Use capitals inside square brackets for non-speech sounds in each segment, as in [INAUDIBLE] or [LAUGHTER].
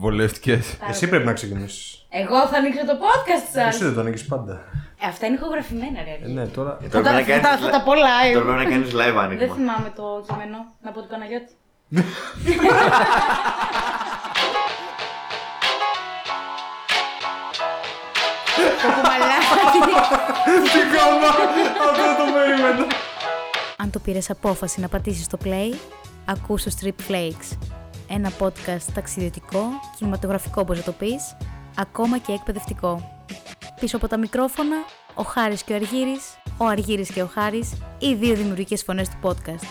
Βολεύτηκες. Εσύ πρέπει να ξεκινήσεις. Εγώ θα ανοίξω το podcast σας. Εσύ δεν το ανοίγεις πάντα. Ε, αυτά είναι ηχογραφημένα, ρε. Ε, ναι, τώρα. Θα Τώρα τα, πρέπει να θα, κάνεις θα τα πω live. Τώρα πρέπει να κάνεις live Δεν άνοιγμα. θυμάμαι το κείμενο. Να πω του Παναγιώτη. [LAUGHS] το κουμαλάκι. Τι κάνω! Αυτό το περίμενα. Αν το πήρες απόφαση να πατήσεις το play, ακούς το Strip Flakes. Ένα podcast ταξιδιωτικό, κινηματογραφικό όπως να το πεις, ακόμα και εκπαιδευτικό. Πίσω από τα μικρόφωνα, ο Χάρης και ο Αργύρης, ο Αργύρης και ο Χάρης, οι δύο δημιουργικές φωνές του podcast.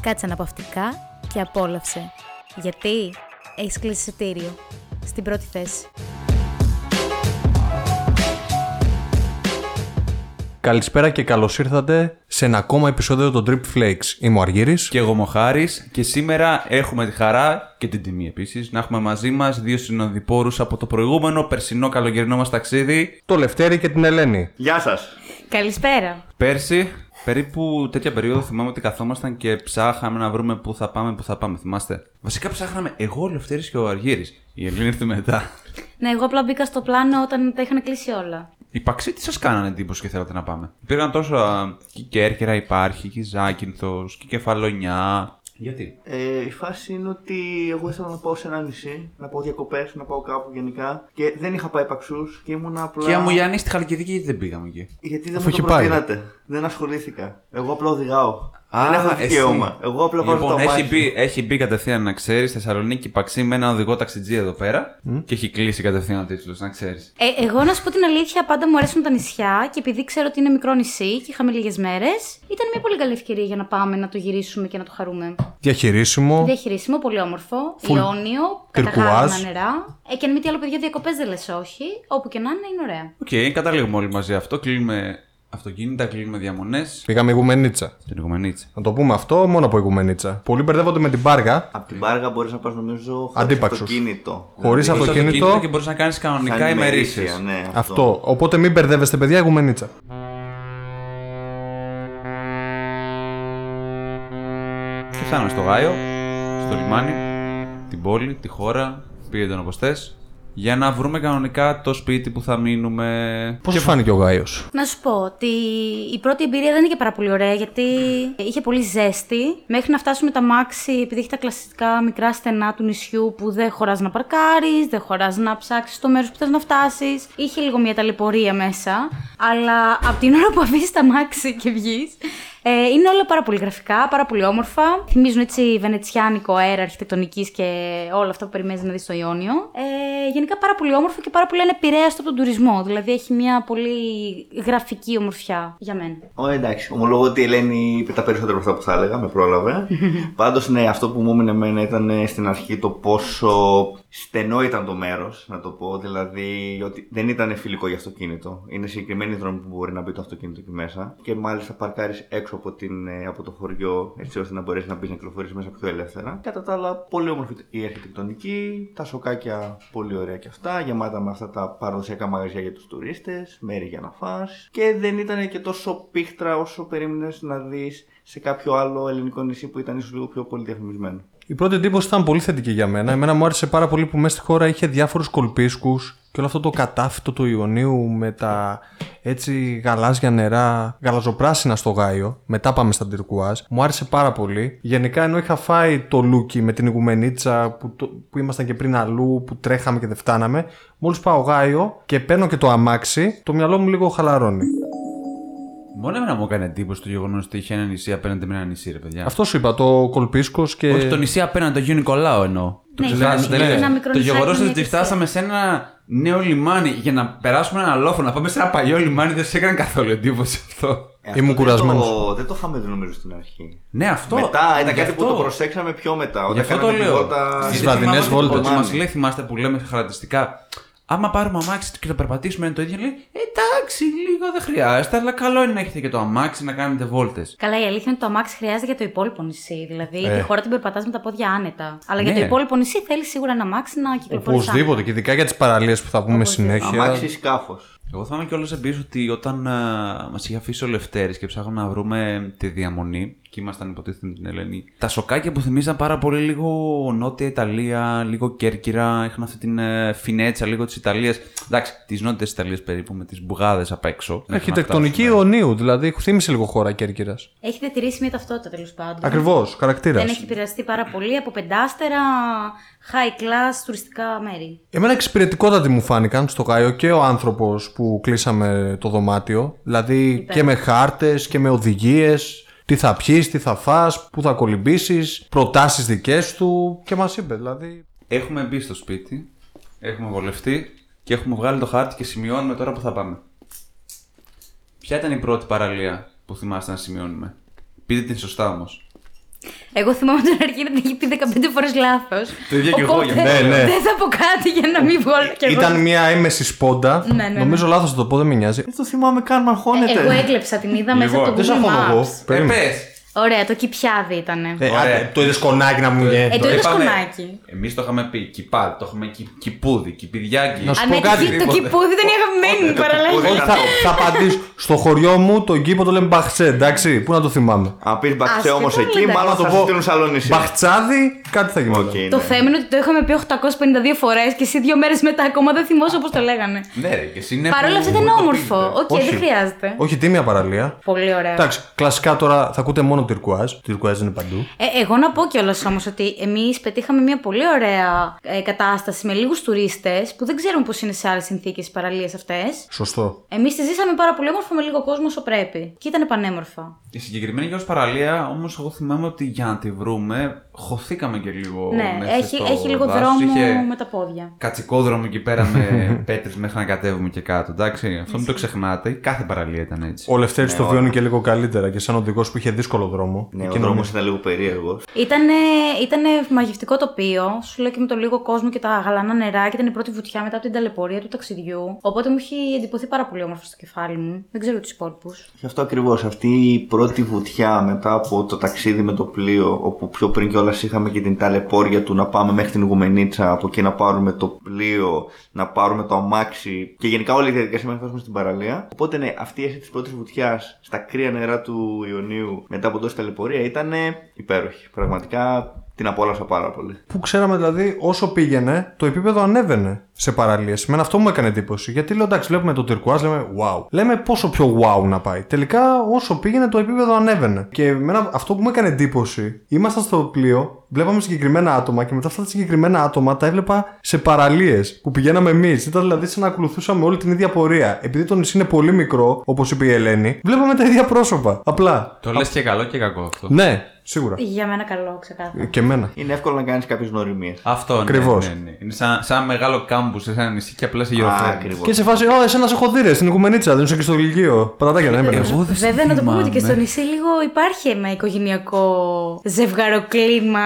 Κάτσε αναπαυτικά και απόλαυσε. Γιατί έχεις κλείσει εισιτήριο. Στην πρώτη θέση. Καλησπέρα και καλώς ήρθατε σε ένα ακόμα επεισόδιο των Trip Flakes. Είμαι ο Αργύρης. Και εγώ Μοχάρη και σήμερα έχουμε τη χαρά και την τιμή επίσης να έχουμε μαζί μας δύο συνοδοιπόρους από το προηγούμενο περσινό καλοκαιρινό μας ταξίδι. Το Λευτέρη και την Ελένη. Γεια σας. Καλησπέρα. Πέρσι, περίπου τέτοια περίοδο θυμάμαι ότι καθόμασταν και ψάχαμε να βρούμε πού θα πάμε, πού θα πάμε. Θυμάστε; Βασικά ψάχναμε εγώ, ο Λευτέρης και ο Αργύρης. Η Ελένη ήρθε μετά. Ναι, εγώ απλά μπήκα στο πλάνο όταν τα είχαν κλείσει όλα. Οι παξί τι σας κάνανε εντύπωση και θέλατε να πάμε; Υπήρχαν τόσο. α, Και η Κέρκυρα υπάρχει, και η Ζάκυνθος, και η Κεφαλονιά. Γιατί; Ε, η φάση είναι ότι εγώ ήθελα να πάω σε ένα νησί, να πάω διακοπές, να πάω κάπου γενικά και δεν είχα πάει παξούς και ήμουν απλά. Και Αμογιάννη στη Χαλκιδική γιατί δεν πήγαμε εκεί; Γιατί δεν Αφού μου το έχει πάει. προτείνατε. Δεν ασχολήθηκα. Εγώ απλά οδηγάω. Α, δεν έχω εσύ. δικαίωμα. Εγώ απλά βάζω Λοιπόν, το έχει αμάξι. μπει, έχει μπει κατευθείαν να ξέρεις Θεσσαλονίκη Παξί με έναν οδηγό ταξιτζή εδώ πέρα και έχει κλείσει κατευθείαν ο τίτλος, να ξέρεις. Ε, εγώ να σου πω την αλήθεια, πάντα μου αρέσουν τα νησιά και επειδή ξέρω ότι είναι μικρό νησί και είχαμε λίγες μέρες, ήταν μια πολύ καλή ευκαιρία για να πάμε να το γυρίσουμε και να το χαρούμε. Διαχειρίσιμο. Διαχειρίσιμο, πολύ όμορφο. Φουλ Ιόνιο, τυρκουάζ. καταγάλανα νερά. Ε, και αν μη τι άλλο, παιδιά, διακοπές δεν λες όχι. Όπου και να είναι, είναι ωραία. Οκ, καταλήγουμε όλοι μαζί αυτό. Κλείνουμε αυτοκίνητα, κλείνουμε διαμονές. Πήγαμε Ηγουμενίτσα. Την Ηγουμενίτσα. Να το πούμε αυτό μόνο από Ηγουμενίτσα. Πολλοί μπερδεύονται με την Πάργα. Από την Πάργα μπορείς να πας νομίζω χωρίς Αντίπαξους. αυτοκίνητο. Χωρίς Δηλαδή, αυτοκίνητο. και μπορείς να κάνεις κανονικά σαν ημερήσεις. ημερήσια, Ναι, αυτό. Αυτό. Οπότε μην μπερδεύεστε, παιδιά, Ηγουμενίτσα. Και φτάνουμε στο Γάιο, στο λιμάνι, την πόλη, τη χώρα, πήγε τον όπω θε, για να βρούμε κανονικά το σπίτι που θα μείνουμε. Πώς φάνηκε ο Γάιος; Να σου πω ότι η πρώτη εμπειρία δεν είναι και πάρα πολύ ωραία γιατί είχε πολύ ζέστη. Μέχρι να φτάσουμε τα μάξι, επειδή έχει τα κλασικά μικρά στενά του νησιού που δεν χωράς να παρκάρεις, δεν χωράς να ψάξεις το μέρος που θες να φτάσεις. Είχε λίγο μια ταλαιπωρία μέσα. Αλλά από την ώρα που αφήσεις τα μάξι και βγεις, ε, είναι όλα πάρα πολύ γραφικά, πάρα πολύ όμορφα. Θυμίζουν έτσι βενετσιάνικο αέρα αρχιτεκτονικής και όλα αυτά που περιμένεις να δεις στο Ιόνιο. Ε, γενικά πάρα πολύ όμορφο και πάρα πολύ ανεπηρέαστο από τον τουρισμό. Δηλαδή έχει μια πολύ γραφική ομορφιά για μένα. Ω, εντάξει, ομολογώ ότι η Ελένη είπε τα περισσότερα από αυτά που θα έλεγα, με πρόλαβε. [LAUGHS] Πάντως, ναι, αυτό που μου έμεινε εμένα ήταν ε, στην αρχή το πόσο στενό ήταν το μέρος, να το πω. Δηλαδή, ότι δεν ήταν φιλικό για αυτοκίνητο. Είναι συγκεκριμένη δρόμη που μπορεί να μπει το αυτοκίνητο εκεί μέσα. Και μάλιστα παρκάρεις έξω από, την, ε, από το χωριό, έτσι ώστε να μπορέσεις να μπεις να κυκλοφορήσεις μέσα πιο ελεύθερα. Κατά τα άλλα, πολύ όμορφη η αρχιτεκτονική, τα σοκάκια πολύ ωραία και αυτά, γεμάτα με αυτά τα παραδοσιακά μαγαζιά για τους τουρίστες, μέρη για να φας και δεν ήταν και τόσο πίχτρα όσο περίμενες να δεις σε κάποιο άλλο ελληνικό νησί που ήταν ίσως λίγο πιο πολύ διαφημισμένο. Η πρώτη εντύπωση ήταν πολύ θετική για μένα. Εμένα μου άρεσε πάρα πολύ που μέσα στη χώρα είχε διάφορους κολπίσκους και όλο αυτό το κατάφυτο του Ιωνίου με τα έτσι γαλάζια νερά, γαλαζοπράσινα στο Γάιο. Μετά πάμε στα Τυρκουάζ. Μου άρεσε πάρα πολύ. Γενικά ενώ είχα φάει το λούκι με την Ιγουμενίτσα που, το- που ήμασταν και πριν αλλού, που τρέχαμε και δεν φτάναμε. Μόλις πάω Γάιο και παίρνω και το αμάξι, το μυαλό μου λίγο χαλαρώνει. Μόνο εμένα μου έκανε εντύπωση το γεγονός ότι είχε ένα νησί απέναντι με ένα νησί, ρε παιδιά. Αυτό σου είπα, το κολπίσκος και. Όχι το νησί απέναντι, το Αγίου Νικολάου εννοώ. Το Ναι, ξεχάσατε, είχε λες. ένα μικρό Το νησάκι γεγονός με μια ότι εκκλησία. φτάσαμε σε ένα νέο λιμάνι για να περάσουμε ένα λόφο, να πάμε σε ένα παλιό λιμάνι, δεν σε έκανε καθόλου εντύπωση αυτό. Ε, Ήμουν αυτό δεν κουρασμένος. το- Δεν το είχαμε δει νομίζω στην αρχή. Ναι, αυτό. μετά ήταν γι' κάτι που αυτό. το προσέξαμε πιο μετά. Γι' Όταν αυτό το κάναμε τη λέω. βόλτα- Στις Γιατί βραδινές θυμάμαι βόλτες. Ότι μας λέει, θυμάστε που λέμε χαρακτηριστικά. Άμα πάρουμε αμάξι και το περπατήσουμε είναι το ίδιο, λέει Εντάξει, λίγο δεν χρειάζεται, αλλά καλό είναι να έχετε και το αμάξι να κάνετε βόλτες. Καλά, η αλήθεια είναι ότι το αμάξι χρειάζεται για το υπόλοιπο νησί. Δηλαδή Ε. τη χώρα την περπατάς με τα πόδια άνετα. Αλλά για Ναι. το υπόλοιπο νησί θέλεις σίγουρα ένα αμάξι να κυκλοφορήσει. Οπωσδήποτε και ειδικά για τις παραλίες που θα πούμε συνέχεια. Αμάξι ή σκάφος. Εγώ θυμάμαι κιόλας επίση ότι όταν μας είχε αφήσει ο Λευτέρης και ψάχναμε να βρούμε τη διαμονή και ήμασταν υποτίθεται με την Ελένη. Τα σοκάκια που θυμίζαν πάρα πολύ λίγο Νότια Ιταλία, λίγο Κέρκυρα, είχαν αυτή την ε, φινέτσα λίγο της Ιταλίας. Εντάξει, της Νότια Ιταλίας περίπου με τις μπουγάδες απ' έξω. Μέχρι να Αρχιτεκτονική φτάσουμε. Ιωνίου, δηλαδή θύμισε λίγο χώρα Κέρκυρας. Έχει διατηρήσει μια ταυτότητα τέλος πάντων. Ακριβώς, χαρακτήρας. Δεν έχει επηρεαστεί πάρα πολύ από πεντάστερα, high class τουριστικά μέρη. Εμένα εξυπηρετικότατοι μου φάνηκαν στο Γάιο και ο άνθρωπος που κλείσαμε το δωμάτιο. Δηλαδή και με χάρτες και με οδηγίες. Τι θα πιεις, τι θα φας, πού θα κολυμπήσεις, προτάσεις δικές του και μας είπε δηλαδή. Έχουμε μπει στο σπίτι, έχουμε βολευτεί και έχουμε βγάλει το χάρτη και σημειώνουμε τώρα που θα πάμε. Ποια ήταν η πρώτη παραλία που θυμάστε να σημειώνουμε; Πείτε την σωστά όμως. Εγώ θυμάμαι την αρχή να την έχει πει 15 φορές λάθος. Το ίδιο κι εγώ, Οπότε, γι' αυτό. [LAUGHS] Ναι, ναι. Δεν θα πω κάτι για να μην βγω κι εγώ. Ήταν μια έμεση σπόντα. Ναι, ναι, ναι. Νομίζω λάθος θα το πω, δεν με νοιάζει. Δεν το θυμάμαι καν, μα αγχώνεται. Εγώ έκλεψα την είδα μέσα Λοιπόν, από το Δεν σε Google αγχώνω εγώ. Maps. Περίμενε. Πες. Ωραία, το Κηπιάδι ήταν. Ε, Ωραία. άντε, το είδες σκονάκι να μου Ε, βγαίνει. το είδες είπαμε. σκονάκι. Εμείς το είχαμε πει κυπάδι, το είχαμε κι, κυπούδι, κυπηδιάκι. Να σου Α, πω ναι, κάτι. το, το Τίποτε. κυπούδι ήταν η αγαπημένη μου το παραλία. κυπούδι. Όχι, θα, θα απαντήσω. Στο χωριό μου τον κήπο το λέμε μπαχτσέ, εντάξει. Πού να το θυμάμαι; Αν πεις μπαξέ Άσχετο, όμως εκεί, λέτε. μάλλον Να το θα πω. σου στείλουν σαλόνι. Μπαχτσάδι, κάτι θα γινόταν. Οκ, Το ναι. θέμα είναι ότι το είχαμε πει 852 φορές και εσύ δύο μέρες μετά ακόμα δεν θυμόσαι όπως το λέγανε. Ναι, ρε, και εσύ ναι. Παρ' όλα που αυτά ήταν το όμορφο. πείτε. Οκ, Όχι. δεν χρειάζεται. Όχι τίμια παραλία. Πολύ ωραία. Εντάξει, κλασικά τώρα θα ακούτε μόνο τυρκουάζ. Τυρκουάζ είναι παντού. Ε, εγώ να πω κιόλας όμως ότι εμείς πετύχαμε μια πολύ ωραία ε, κατάσταση με λίγους τουρίστες που δεν ξέρουμε πώς είναι σε άλλες συνθήκες οι παραλίες αυτές. Σωστό. Εμείς τη ζήσαμε πάρα πολύ όμορφα με λίγο κόσμο όσο πρέπει. Και ήταν πανέμορφα. Η συγκεκριμένη για ως παραλία, όμως, εγώ θυμάμαι ότι για να τη βρούμε, χωθήκαμε και λίγο. ναι, μέσα έχει, στο έχει λίγο δάσος. δρόμο Είχε με τα πόδια. Κατσικόδρομο εκεί πέρα με [LAUGHS] πέτρες μέχρι να κατέβουμε και κάτω. Εντάξει, αυτό μην το ξεχνάτε. Κάθε παραλία ήταν έτσι. Ο Λευτέρης το βιώνει και λίγο καλύτερα και σαν οδηγός που είχε δύσκολο δρόμο. Ναι, ο Εκείνο δρόμος με- ήταν λίγο περίεργος. Ήτανε, ήτανε μαγευτικό τοπίο, σου λέω και με το λίγο κόσμο και τα γαλανά νερά και ήταν η πρώτη βουτιά μετά από την ταλαιπωρία του ταξιδιού. Οπότε μου έχει εντυπωθεί πάρα πολύ όμορφο στο κεφάλι μου. Δεν ξέρω τους υπόλοιπους. Και αυτό ακριβώς. Αυτή η πρώτη βουτιά μετά από το ταξίδι με το πλοίο, όπου πιο πριν κιόλας είχαμε και την ταλαιπώρια του να πάμε μέχρι την Γουμενίτσα, από εκεί να πάρουμε το πλοίο, να πάρουμε το αμάξι και γενικά όλη η διαδικασία μέχρι να φτάσουμε στην παραλία. Οπότε ναι, αυτή η αίσθηση της πρώτης βουτιάς στα κρύα νερά του Ιωνίου μετά από τόση ταλαιπωρία ήταν υπέροχη. Πραγματικά την απόλαυσα πάρα πολύ. Που ξέραμε δηλαδή όσο πήγαινε, το επίπεδο ανέβαινε σε παραλίες. Με αυτό μου έκανε εντύπωση. Γιατί λέω εντάξει, βλέπουμε το τυρκουάζ, λέμε wow. Λέμε πόσο πιο wow να πάει. Τελικά όσο πήγαινε, το επίπεδο ανέβαινε. Και εμένα αυτό που μου έκανε εντύπωση, ήμασταν στο πλοίο, βλέπαμε συγκεκριμένα άτομα και μετά αυτά τα συγκεκριμένα άτομα τα έβλεπα σε παραλίες που πηγαίναμε εμείς. Ήταν δηλαδή σαν να ακολουθούσαμε όλη την ίδια πορεία. Επειδή το νησί είναι πολύ μικρό, όπως είπε η Ελένη, βλέπαμε τα ίδια πρόσωπα. Απλά. Το λες και καλό και κακό αυτό. Ναι, σίγουρα. Για μένα καλό, ξεκάθαρα. Και εμένα. Είναι εύκολο να κάνεις κάποιες γνωριμίες. Αυτό ναι, Ακριβώς. ναι, ναι. Είναι σαν, σαν μεγάλο κάμπους σε ένα νησί και απλά σε γυροφέρνει. Ακριβώς. Και σε φάση, Ω, εσένα σε έχω δει ρε, στην Ηγουμενίτσα, δεν είσαι και στο Λύκειο. Πατατάκια δεν έπαιρνε. Εγώ δεν Βέβαια, να το πούμε ότι και στο θυμάμαι. νησί λίγο υπάρχει ένα οικογενειακό ζευγαροκλίμα.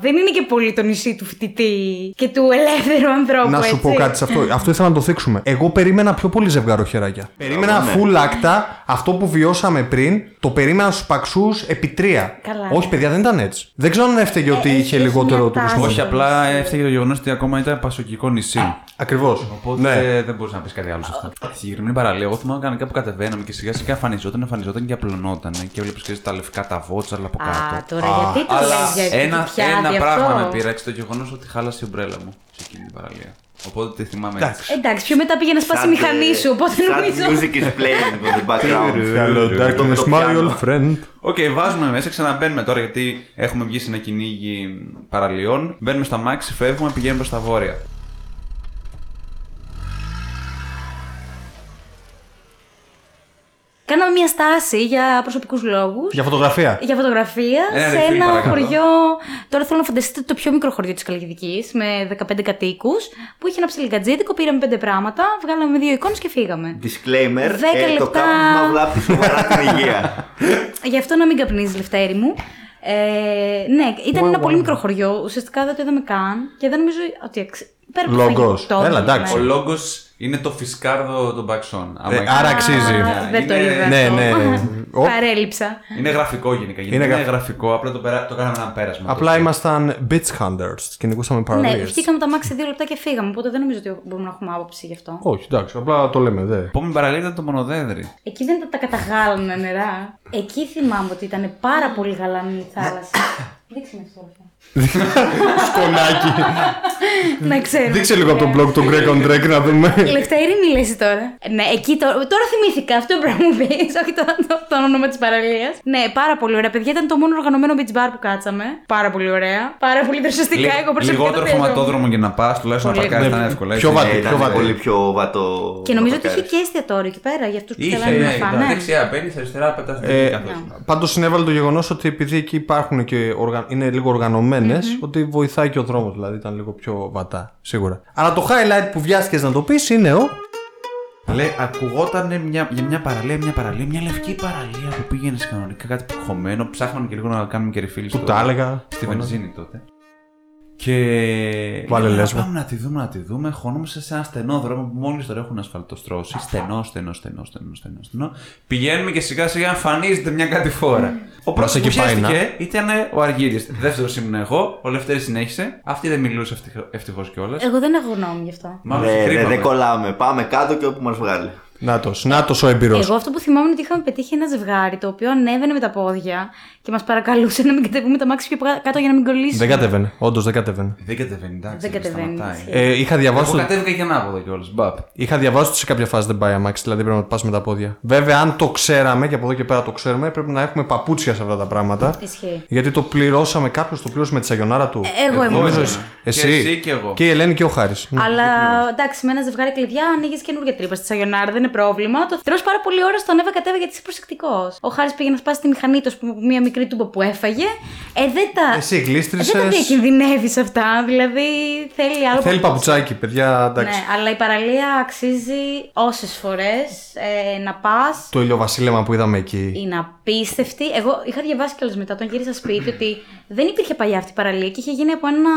Δεν είναι και πολύ το νησί του φοιτητή και του ελεύθερου ανθρώπου. Να σου έτσι. πω κάτι σε αυτό. Αυτό ήθελα να το θίξουμε. Εγώ περίμενα πιο πολύ ζευγαροχεράκια. Περίμενα ναι. full άκτα αυτό που βιώσαμε πριν. Το περίμενα στους παξούς επί τρία. Καλά. Όχι, παιδιά, δεν ήταν έτσι. Δεν ξέρω αν έφταιγε ότι έχει- είχε έχεις λιγότερο μια τουρισμό. τάση. Όχι, απλά έφταιγε το γεγονός ότι ακόμα ήταν πασοκικό νησί. Ακριβώς. Οπότε Ναι. δεν μπορούσε να πεις κάτι άλλο σε αυτό. Στη συγκεκριμένη παραλία, εγώ θυμάμαι κανονικά που κατεβαίναμε και σιγά σιγά εμφανιζόταν, εμφανιζόταν και απλωνόταν και έβλεπε και τα λευκά τα βότσαλα από Α, κάτω. τώρα γιατί το Αλλά λες για ένα, Κηπιάδι ένα αυτό; πράγμα με πείραξε το γεγονός ότι χάλασε η ομπρέλα μου σε εκείνη την παραλία. Οπότε τη θυμάμαι έτσι. Εντάξει. Εντάξει, πιο μετά πήγε να σπάσει η μηχανή σου, οπότε Sad νομίζω. music is playing in the background. Hello, Αυτό με darkness, το my πιάνο. old friend. Οκ, βάζουμε μέσα, ξαναμπαίνουμε τώρα γιατί έχουμε βγει σε ένα κυνήγι παραλιών. Μπαίνουμε στα μάξι, φεύγουμε, πηγαίνουμε προς τα βόρεια. Κάναμε μια στάση για προσωπικούς λόγους. Για φωτογραφία. Για φωτογραφία Ε, ρε, σε φίλοι, ένα παρακαλώ. χωριό. Τώρα θέλω να φανταστείτε το πιο μικρό χωριό της Καλλιδική με 15 κατοίκους που είχε ένα ψιλικατζίδικο. Πήραμε πέντε πράγματα, βγάλαμε δύο εικόνες και φύγαμε. Disclaimer, Δέκα ε, το λεπτά. κάπνισμα βλάπτει σοβαρά την υγεία. Γι' αυτό να μην καπνίζεις, Λευτέρη μου. Ε, ναι, ήταν ένα πολύ μικρό χωριό. Ουσιαστικά δεν το είδαμε καν και δεν νομίζω ότι. αξι- πέρα από Λόγκος. το φαγητό. Έλα, εντάξει. Ο ναι. λόγος είναι το φισκάρδο των μπαξών. Άμα Ε, έχει- άρα αξίζει. Α, Δεν το Είναι- είδα. Ναι, αυτό. ναι. [LAUGHS] Ω. Παρέλειψα. Είναι γραφικό γενικά. Είναι Είναι, γραφ- γραφικό, απλά το, περα... το κάναμε ένα πέρασμα. Απλά Το- ήμασταν bitch hunters. Κυνηγούσαμε Ναι, παραλίες. βγήκαμε τα μάξι δύο λεπτά και φύγαμε. Οπότε δεν νομίζω ότι μπορούμε να έχουμε άποψη γι' αυτό. Όχι, εντάξει, απλά το λέμε, δε. Επόμενη παραλία ήταν το μονοδέδρυ. Εκεί δεν τα, τα καταγάλανα νερά. Εκεί θυμάμαι ότι ήταν πάρα πολύ γαλανή η θάλασσα. Δείξε με φωτογραφία. Σκονάκι. να ξέρω. Δείξε λίγο από το blog του Greg on Drake να δούμε. Λευτέρη λε τώρα. Ναι, εκεί τώρα, τώρα θυμήθηκα. Αυτό πρέπει να μου πεις. Όχι το, το, το όνομα της παραλίας. Ναι, πάρα πολύ ωραία. Παιδιά, ήταν το μόνο οργανωμένο beach bar που κάτσαμε. Πάρα πολύ ωραία. Πάρα πολύ δροσιστικά. Εγώ προσωπικά. Λιγότερο το πιαζόμουν. χωματόδρομο για να πας, τουλάχιστον να Πολύ. παρκάρει Ναι, ήταν εύκολα. πιο έτσι. βατή, Ε, πιο ήταν βατή. πολύ πιο βατό. Και νομίζω ότι βατοκάρι. είχε και εστιατόριο εκεί πέρα για αυτούς που Είχε, θέλανε να ναι, φάνε. ήταν δεξιά, μπαίνει αριστερά, πετάς Ε, καθώς. Πάντως συνέβαλε το γεγονός ότι επειδή εκεί υπάρχουν και οργα... είναι λίγο οργανωμένε, ότι βοηθάει και ο δρόμος. Δηλαδή ήταν λίγο πιο βατά, σίγουρα. Αλλά το highlight που βιάστηκες να το πεις είναι ο. Λέει, ακουγόταν μια, για μια παραλία, μια παραλία, μια λευκή παραλία που πήγαινε κανονικά κάτι χωμένο. Ψάχναμε και λίγο να κάνουμε και ρεφίλ Που τα έλεγα. Στη Φωνά. βενζίνη τότε. Και. Βάλε λέμε, λέσβο. να Πάμε να τη δούμε, να τη δούμε. Χωνόμαστε σε ένα στενό δρόμο που μόλις τώρα έχουν ασφαλτοστρώσει. Στενό, στενό, στενό, στενό, στενό, στενό. Πηγαίνουμε και σιγά σιγά εμφανίζεται μια κατηφόρα. Ο πρώτος εκεί που πάει, να. πιάστηκε ήταν ο Αργύρης. Δεύτερος ήμουν εγώ. Ο Λευτέρης συνέχισε. Αυτή δεν μιλούσε ευτυχώς κιόλας. Εγώ δεν έχω γνώμη γι' αυτό. Μάλλον Ναι, έχει ναι, κρύβαμε. δεν κολλάμε. Πάμε κάτω και όπου μας βγάλει. Νάτος, νάτος ο εμπειρό. Εγώ αυτό που θυμάμαι είναι ότι είχαμε πετύχει ένα ζευγάρι το οποίο ανέβαινε με τα πόδια και μας παρακαλούσε να μην κατεβούμε τα μάξι πιο κάτω για να μην κολλήσουμε. Δεν κατέβαινε. Όντως δεν κατέβαινε. Δεν κατεβαίνει, εντάξει. Δεν κατεβαίνει, σταματάει. ισχύει. Ε, είχα, διαβάσει Εγώ ότι... κατέβηκα και ανάποδα κιόλας. Μπαπ. είχα διαβάσει ότι σε κάποια φάση δεν πάει αμάξι, δηλαδή πρέπει να πας με τα πόδια. Βέβαια, αν το ξέραμε και από εδώ και πέρα το ξέρουμε, πρέπει να έχουμε παπούτσια σε αυτά τα πράγματα. Ισχύει. Γιατί το πληρώσαμε, κάποιος το πλήρωσε με τη σαγιονάρα του. Ε, Εγώ ήμουν. Νομίζω μέσα. εσύ. Και εσύ και εγώ. Και η Ελένη και ο Χάρης. Αλλά εντάξει, με ένα ζευγάρι κλειδιά ανοίγεις καινούργια τρύπα στη Σαγιονάρα, δεν είναι πρόβλημα. Το τρως πάρα πολύ ώρα στο ανέβα κατέβα γιατί είσαι προσεκτικός. Ο Χάρης πήγε να σπάσει τη μηχανή του, ας πούμε, από μια μικρή τούμπα που έφαγε. Ε, δεν τα. Εσύ ε, δεν τα γλίστρισε. διακινδυνεύεις αυτά. Δηλαδή θέλει άλλο. Θέλει παπούτσι. παπουτσάκι, παιδιά, εντάξει. Ναι, αλλά η παραλία αξίζει όσες φορές ε, να πας. Το ηλιοβασίλεμα που είδαμε εκεί. Είναι απίστευτη. Εγώ είχα διαβάσει κιόλας μετά όταν γύρισα σπίτι ότι δεν υπήρχε παλιά αυτή η παραλία και είχε γίνει από ένα,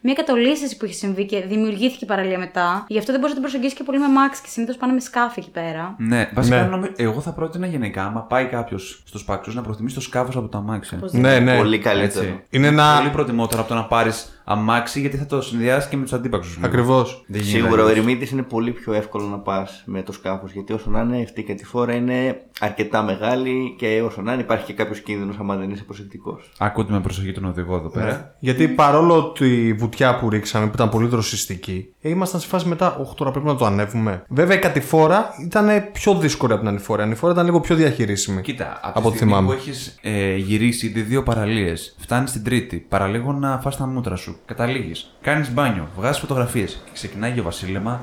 μια κατολίσθηση που είχε συμβεί και δημιουργήθηκε η παραλία μετά. Γι' αυτό δεν μπορούσε να την προσεγγίσεις και πολύ με μάξι και συνήθως πάνε με σκάφη εκεί πέρα. Ναι, βασικά Ναι. νομι- εγώ θα πρότεινα γενικά, άμα πάει κάποιος στου παξού, να προτιμήσει το σκάφος από το αμάξι. Ναι, ναι. Πολύ Έτσι. καλύτερο. Είναι ένα. Πολύ προτιμότερο από το να πάρεις αμάξι, γιατί θα το συνδυάσεις και με τους αντίπαξους. Ακριβώς. Σίγουρα ο ερημίτης είναι πολύ πιο εύκολο να πας με το σκάφος. Γιατί όσο να είναι, αυτή η κατηφόρα είναι αρκετά μεγάλη και όσο να είναι, υπάρχει και κάποιος κίνδυνος άμα δεν είσαι προσεκτικός. Ακούτε με προσοχή τον οδηγό εδώ πέρα. Ναι. Γιατί παρόλο τη βουτιά που ρίξαμε, που ήταν πολύ δροσιστική, ε, ήμασταν σε φάση μετά, Όχι, τώρα πρέπει να το ανέβουμε. Βέβαια η κατηφόρα ήταν πιο δύσκολη από την ανηφόρα. Η ανηφόρα ήταν λίγο πιο διαχειρίσιμη. Κοίτα, από, από τη ό,τι στιγμή θυμάμαι. που έχεις ε, γυρίσει ήδη δύο παραλίες, φτάνεις στην τρίτη, παραλίγο να φας τα μούτρα σου, καταλήγεις, κάνεις μπάνιο, βγάζεις φωτογραφίες και ξεκινάει ο βασίλεμα.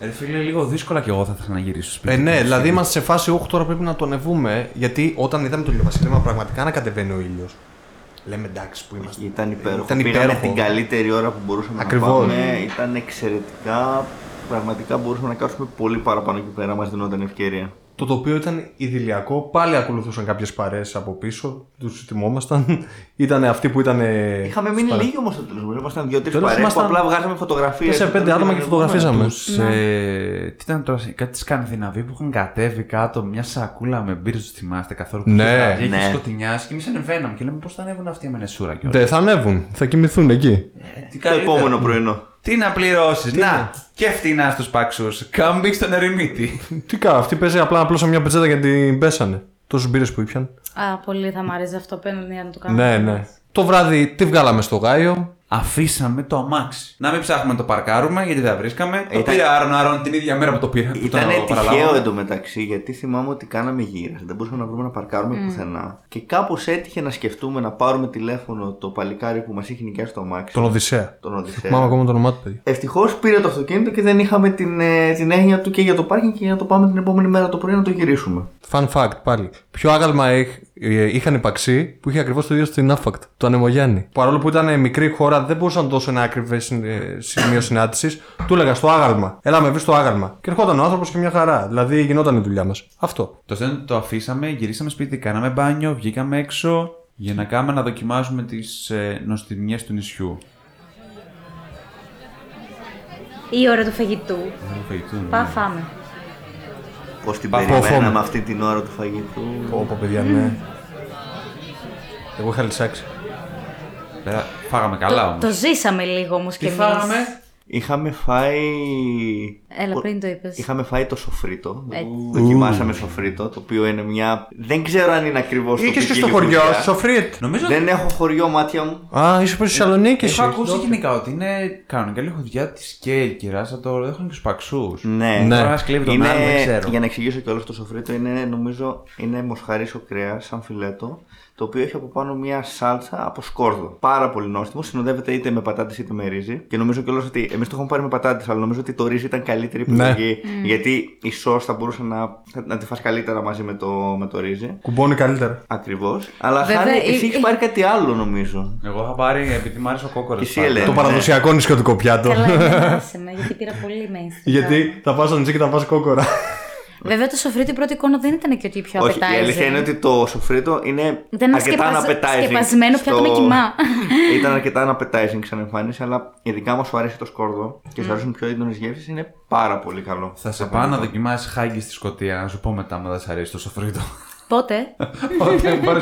Ρε φίλε, λίγο δύσκολα κι εγώ θα ήθελα να γυρίσω σπίτι. Ε, ναι, μου. δηλαδή είμαστε σε φάση, Όχι, τώρα πρέπει να το ανεβούμε. Γιατί όταν είδαμε το ηλιοβασίλεμα, πραγματικά να κατεβαίνει ο ήλιος. Λέμε εντάξει που είμαστε. Ήταν υπέροχο. Ήταν Πήγαμε υπέροχο. την καλύτερη ώρα που μπορούσαμε Ακριβώς. να πάμε. Ήταν εξαιρετικά. Πραγματικά μπορούσαμε να κάτσουμε πολύ παραπάνω εκεί πέρα, μας δινόταν ευκαιρία. Το τοπίο ήταν idηλιακό. Πάλι ακολουθούσαν κάποιες παρέες από πίσω. Τους θυμόμασταν. [LAUGHS] ήταν αυτοί που ήταν. Είχαμε μείνει λίγοι όμως στο τέλος. Ήμασταν δύο-τρεις Τέλος, παρέες που ήμασταν απλά βγάζαμε φωτογραφίες. Τέσσερα-πέντε άτομα και φωτογραφίζαμε. Τους, ε, τι ήταν τώρα, κάτι Σκανδιναβοί που είχαν κατέβει κάτω μια σακούλα με μπύρες, τους θυμάστε καθόλου. που Ναι. είχε Ναι. Είχε σκοτεινιάσει και εμεί ανεβαίναμε και λέμε πώς θα ανέβουν αυτοί με νεσούρα κιόλας. Δεν θα ανέβουν. Θα κοιμηθούν εκεί. Τι Το επόμενο πρωινό. Τι να πληρώσεις, να! Και φτηνά στους παξού. Κάμπι στον ερημίτη. Τι κα, αυτή παίζει απλά απλώ μια πετσέτα και την πέσανε. Τόσες μπύρες που ήπιαν. Α, πολύ θα μ' άρεσε αυτό πέναντι να το κάνω. Ναι, ναι. Το βράδυ τι βγάλαμε στο Γάιο; Αφήσαμε το αμάξι. Να μην ψάχνουμε να το παρκάρουμε γιατί δεν βρίσκαμε. Το Ήταν- πήρε άρον άρον την ίδια μέρα που το πήρα. που Ήταν το τυχαίο παραλάβαμε. εντωμεταξύ γιατί θυμάμαι ότι κάναμε γύρα. Δεν μπορούσαμε να βρούμε να παρκάρουμε πουθενά. Και κάπως έτυχε να σκεφτούμε να πάρουμε τηλέφωνο το παλικάρι που μας είχε νοικιάσει το αμάξι. Τον Οδυσσέα. Τον Οδυσσέα. Θυμάμαι ακόμα το όνομά του, παιδί. Ευτυχώς πήρε το αυτοκίνητο και δεν είχαμε την, ε, την έννοια του και για το πάρκινγκ και για να το πάμε την επόμενη μέρα το πρωί να το γυρίσουμε. Fun fact πάλι. Πιο άγαλμα έχ- ε, είχαν οι Παξί που είχε ακριβώς το ίδιο στην Άφακτ, το Ανεμογιάννη. Παρόλο που ήταν μικρή χώρα, δεν μπορούσαν να δώσουν ένα ακριβέ σημείο συνάντησης. Του έλεγα στο άγαλμα. Έλα με βρεις στο άγαλμα. Και ερχόταν ο άνθρωπος και μια χαρά. Δηλαδή γινόταν η δουλειά μας. Αυτό. Το στέλνο το αφήσαμε, γυρίσαμε σπίτι, κάναμε μπάνιο, βγήκαμε έξω. Για να κάνουμε να δοκιμάσουμε τις ε, νοστιμιές του νησιού. Η ώρα του φαγητού. Δεν το φαγητού, ναι. Πάμε φάμε. Πώς την Πα- περιμέναμε φόβο. αυτή την ώρα του φαγητού. Πω, πω, παιδιά, ναι. Εγώ είχα λυσάξει. Πέρα- Φάγαμε καλά Το, όμως. το ζήσαμε λίγο όμως κι Τι εμείς. φάγαμε; Είχαμε φάει. Έλα, Ο- πριν το είπες. Είχαμε φάει το σοφρίτο. Έτσι. Δοκιμάσαμε σοφρίτο, το οποίο είναι μια. Δεν ξέρω αν είναι ακριβώς το Είχες και στο ποικίλιο χωριό, κουτιά. Σοφρίτ; Νομίζω Δεν έχω χωριό μάτια μου. Α, είσαι προ τη Θεσσαλονίκη. Έχω εσύ. ακούσει γενικά ότι είναι κανονικά λίγο δουλειά τη κέρκυρα, θα το έχουν και στου παξούς. Ναι, Ναι. Τώρα ένας κλέβει τον είναι, άλλο, δεν ξέρω. για να εξηγήσω κιόλας το σοφρίτο, είναι νομίζω είναι μοσχαρίσιο κρέας, σαν φιλέτο, το οποίο έχει από πάνω μια σάλτσα από σκόρδο. Πάρα πολύ νόστιμο, συνοδεύεται είτε με πατάτες είτε με ρύζι. Και νομίζω κιόλας ότι εμείς το έχουμε πάρει με πατάτες, αλλά νομίζω ότι το ρύζι ήταν καλύτερη Ναι. επιλογή. Γιατί η σο θα μπορούσε να, να τη φας καλύτερα μαζί με το, με το ρύζι. Κουμπώνει καλύτερα. Ακριβώς. Αλλά Βέβαια, χάρη, η- εσύ έχει πάρει κάτι άλλο νομίζω. Εγώ είχα πάρει, επειδή μου άρεσε ο κόκορας. Και εσύ, Ελένη. Το ναι. παραδοσιακό νησιωτικό πιάτο. Καλά, δεν άσε με, γιατί πήρα πολύ [LAUGHS] mainstream. Γιατί θα πας στο νησί και θα πας κόκορα. Βέβαια το σοφρίτι η πρώτη εικόνα δεν ήταν και ότι η πιο Όχι, η appetizing. αλήθεια είναι ότι το σοφρίτο είναι Ήταν αρκετά σκεπαζ- unappetizing σκεπασμένο πιάτο με κοιμά. [LAUGHS] Ήταν αρκετά unappetizing σαν εμφάνιση, αλλά ειδικά μου σου αρέσει το σκόρδο και σου αρέσουν πιο έντονες γεύσεις, είναι πάρα πολύ καλό. Θα σε πάω να δοκιμάσεις χάγκη στη Σκωτία, να σου πω μετά, αν δεν σε αρέσει το σοφρίτο. Πότε;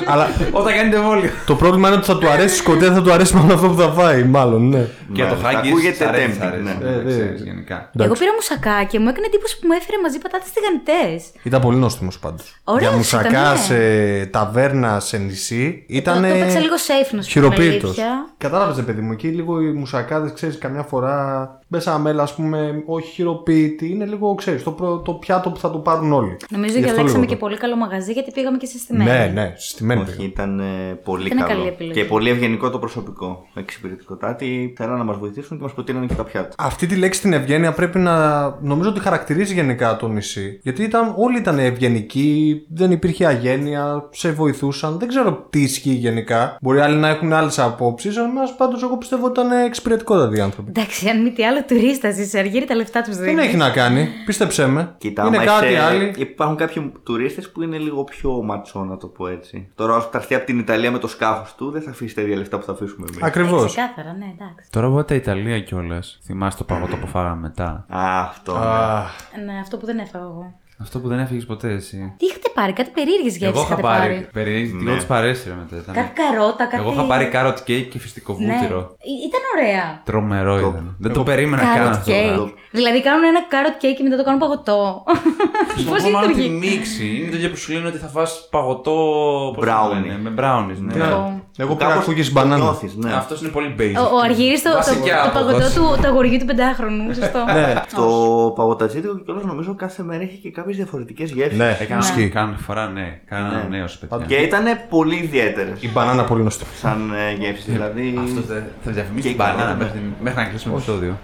Αλλά Όταν κάνετε εμβόλιο. το πρόβλημα είναι ότι θα του αρέσει η σκοτία, θα του αρέσει μόνο αυτό που θα φάει, μάλλον, ναι. Και το Μάλιστα. χάγκη Ακούγεται σ' αρέσει, σ' tempting, αρέσει, ναι. ναι, Ε, ξέρεις, ναι. γενικά. Εγώ πήρα μουσακά και μου έκανε εντύπωση που μου έφερε μαζί πατάτες τηγανιτές. Ήταν πολύ νόστιμος πάντως. Ωραίος Για μουσακά ήταν, ναι. σε ταβέρνα σε νησί ήταν. Το, το έπαιξα λίγο safe να σου πω την Χειροποίητος. αλήθεια. Κατάλαβες, παιδί μου, εκεί λίγο οι μουσακάδες, ξέρεις, καμιά φορά μπέσα μέλα, ας πούμε, όχι χειροποίητη. Είναι λίγο, ξέρεις, το, προ- το πιάτο που θα το πάρουν όλοι. Νομίζω Γι' αυτό διαλέξαμε λίγο και το- πολύ καλό μαγαζί γιατί πήγαμε και σε στημένη. Ναι, ναι, συστημένη. Όχι, πήγαμε. ήταν ε, πολύ Ήταν καλό. καλή επιλογή. Και πολύ ευγενικό το προσωπικό. Εξυπηρετικοτάτη. Θέλανε να μας βοηθήσουν και μας προτείνανε και τα πιάτα. Αυτή τη λέξη την ευγένεια πρέπει να. νομίζω ότι χαρακτηρίζει γενικά το νησί. Γιατί ήταν, όλοι ήταν ευγενικοί, δεν υπήρχε αγένεια, σε βοηθούσαν. Δεν ξέρω τι ισχύει γενικά. Μπορεί άλλοι να έχουν άλλες απόψεις, αλλά εμάς πάντως εγώ πιστεύω ότι ήταν εξυπηρετικότατοι άνθρωποι. Εντάξει, αν μη τι άλλο, τουρίστας είσαι, αργύρι τα λεφτά τους δίνει. Δεν έχει να κάνει, πίστεψέ με. Κοίτα, είναι άμα κάτι είσαι- άλλο. Υπάρχουν κάποιοι τουρίστες που είναι λίγο πιο ματσό, να το πω έτσι. Τώρα, όσο θα έρθει από την Ιταλία με το σκάφος του, δεν θα αφήσει τα ίδια λεφτά που θα αφήσουμε εμείς. Ακριβώς. Ξεκάθαρα, ναι, εντάξει. Τώρα πάτε Ιταλία κιόλας. Θυμάστε το παγωτό που φάγαμε μετά. Α, αυτό. ναι. Ναι, αυτό που δεν έφαγα εγώ. Αυτό που δεν έφυγες ποτέ εσύ. Τι είχατε πάρει, κάτι περίεργες γεύσεις Εγώ είχα είχατε πάρει. πάρει. Περίεργη, Ναι. λίγο τη παρέσυρε μετά. ήταν. Κάτι καρότα, κάτι. Εγώ είχα πάρει carrot cake και φυστικό Ναι, βούτυρο. Ή- ήταν ωραία. Τρομερό Το- ήταν. Δεν το περίμενα καν Carrot αυτό. cake. Δηλαδή κάνουν ένα carrot cake και μετά το κάνουν παγωτό. [LAUGHS] Πώς Χρησιμοποιώ μάλλον τη λειτουργεί. μίξη. Είναι το ίδιο που σου λένε ότι θα φας παγωτό. πώς το Brownie. λένε, Με brownies. Ναι. Ναι. Εγώ Που πήρα κάπως cookies το μπανάνα. νιώθεις, ναι. Αυτός είναι πολύ basic. Ο, ο Αργύρης το, το, Βασικά το παγωτό απόδοση. του, του αγοριού του πεντάχρονου. Σωστό. Ναι. Το παγωτατζίδικο κιόλας νομίζω κάθε μέρα έχει και κάποιες διαφορετικές γεύσεις. Ναι, Έκανα ισχύει. κάθε φορά, ναι. Κάνα Ναι. νέος παιδιά. Και ήταν πολύ ιδιαίτερες Η μπανάνα πολύ γνωστή. σαν ε, γεύση. Δηλαδή. Αυτός θα, θα διαφημίσει Και την η καρότα, μπανάνα ναι. μέχρι, την- μέχρι να κλείσουμε το επεισόδιο.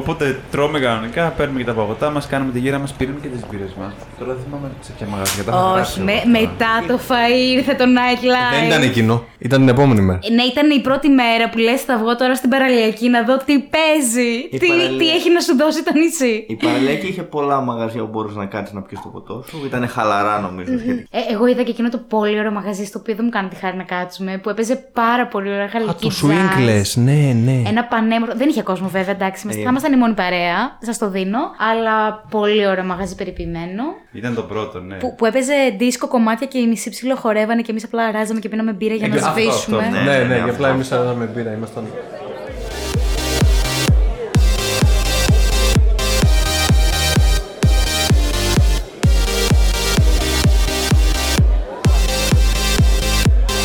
Οπότε τρώμε κανονικά, παίρνουμε και τα παγωτά μας, κάνουμε τη γύρα μας, πήραμε και τις μπύρες μας. Τώρα δεν θυμάμαι σε ποια μαγαζιά. τα έχω Όχι, γράψει με, όλα αυτά. μετά το φαΐ ήρθε το nightlife. Δεν ήταν εκείνο. Ήταν την επόμενη μέρα. Ναι, ήταν η πρώτη μέρα που λες θα βγω τώρα στην παραλιακή να δω τι παίζει. Η Τι, παραλία- τι έχει να σου δώσει το νησί. Η παραλιακή είχε πολλά μαγαζιά που μπορούσες να κάτσει να πιεις το ποτό σου. Ήταν χαλαρά νομίζω σχετικά. Ε, εγώ είδα και εκείνο το πολύ ωραίο μαγαζί στο οποίο δεν μου κάνει τη χάρη να κάτσουμε που έπαιζε πάρα πολύ ωραία Α, γαλλική το jazz. Swingless, ναι, ναι. Ένα πανέμορφο. Δεν είχε κόσμο βέβαια, εντάξει. Ε. είμαστε- Θα ήμασταν η μόνη παρέα. Σας το δίνω. Αλλά πολύ ωραίο μαγαζί περιποιημένο. Ήταν το πρώτο, ναι. Που, που έπαιζε δίσκο κομμάτια και οι μισοί ψηλό χορεύανε και εμείς απλά ράζαμε και πίναμε μπύρα για να Ε, αυτό, σβήσουμε. αυτό, ναι. Ναι, ναι, ναι, για αυτό, απλά εμείς αυτό. άραζαμε μπύρα. Ήμασταν.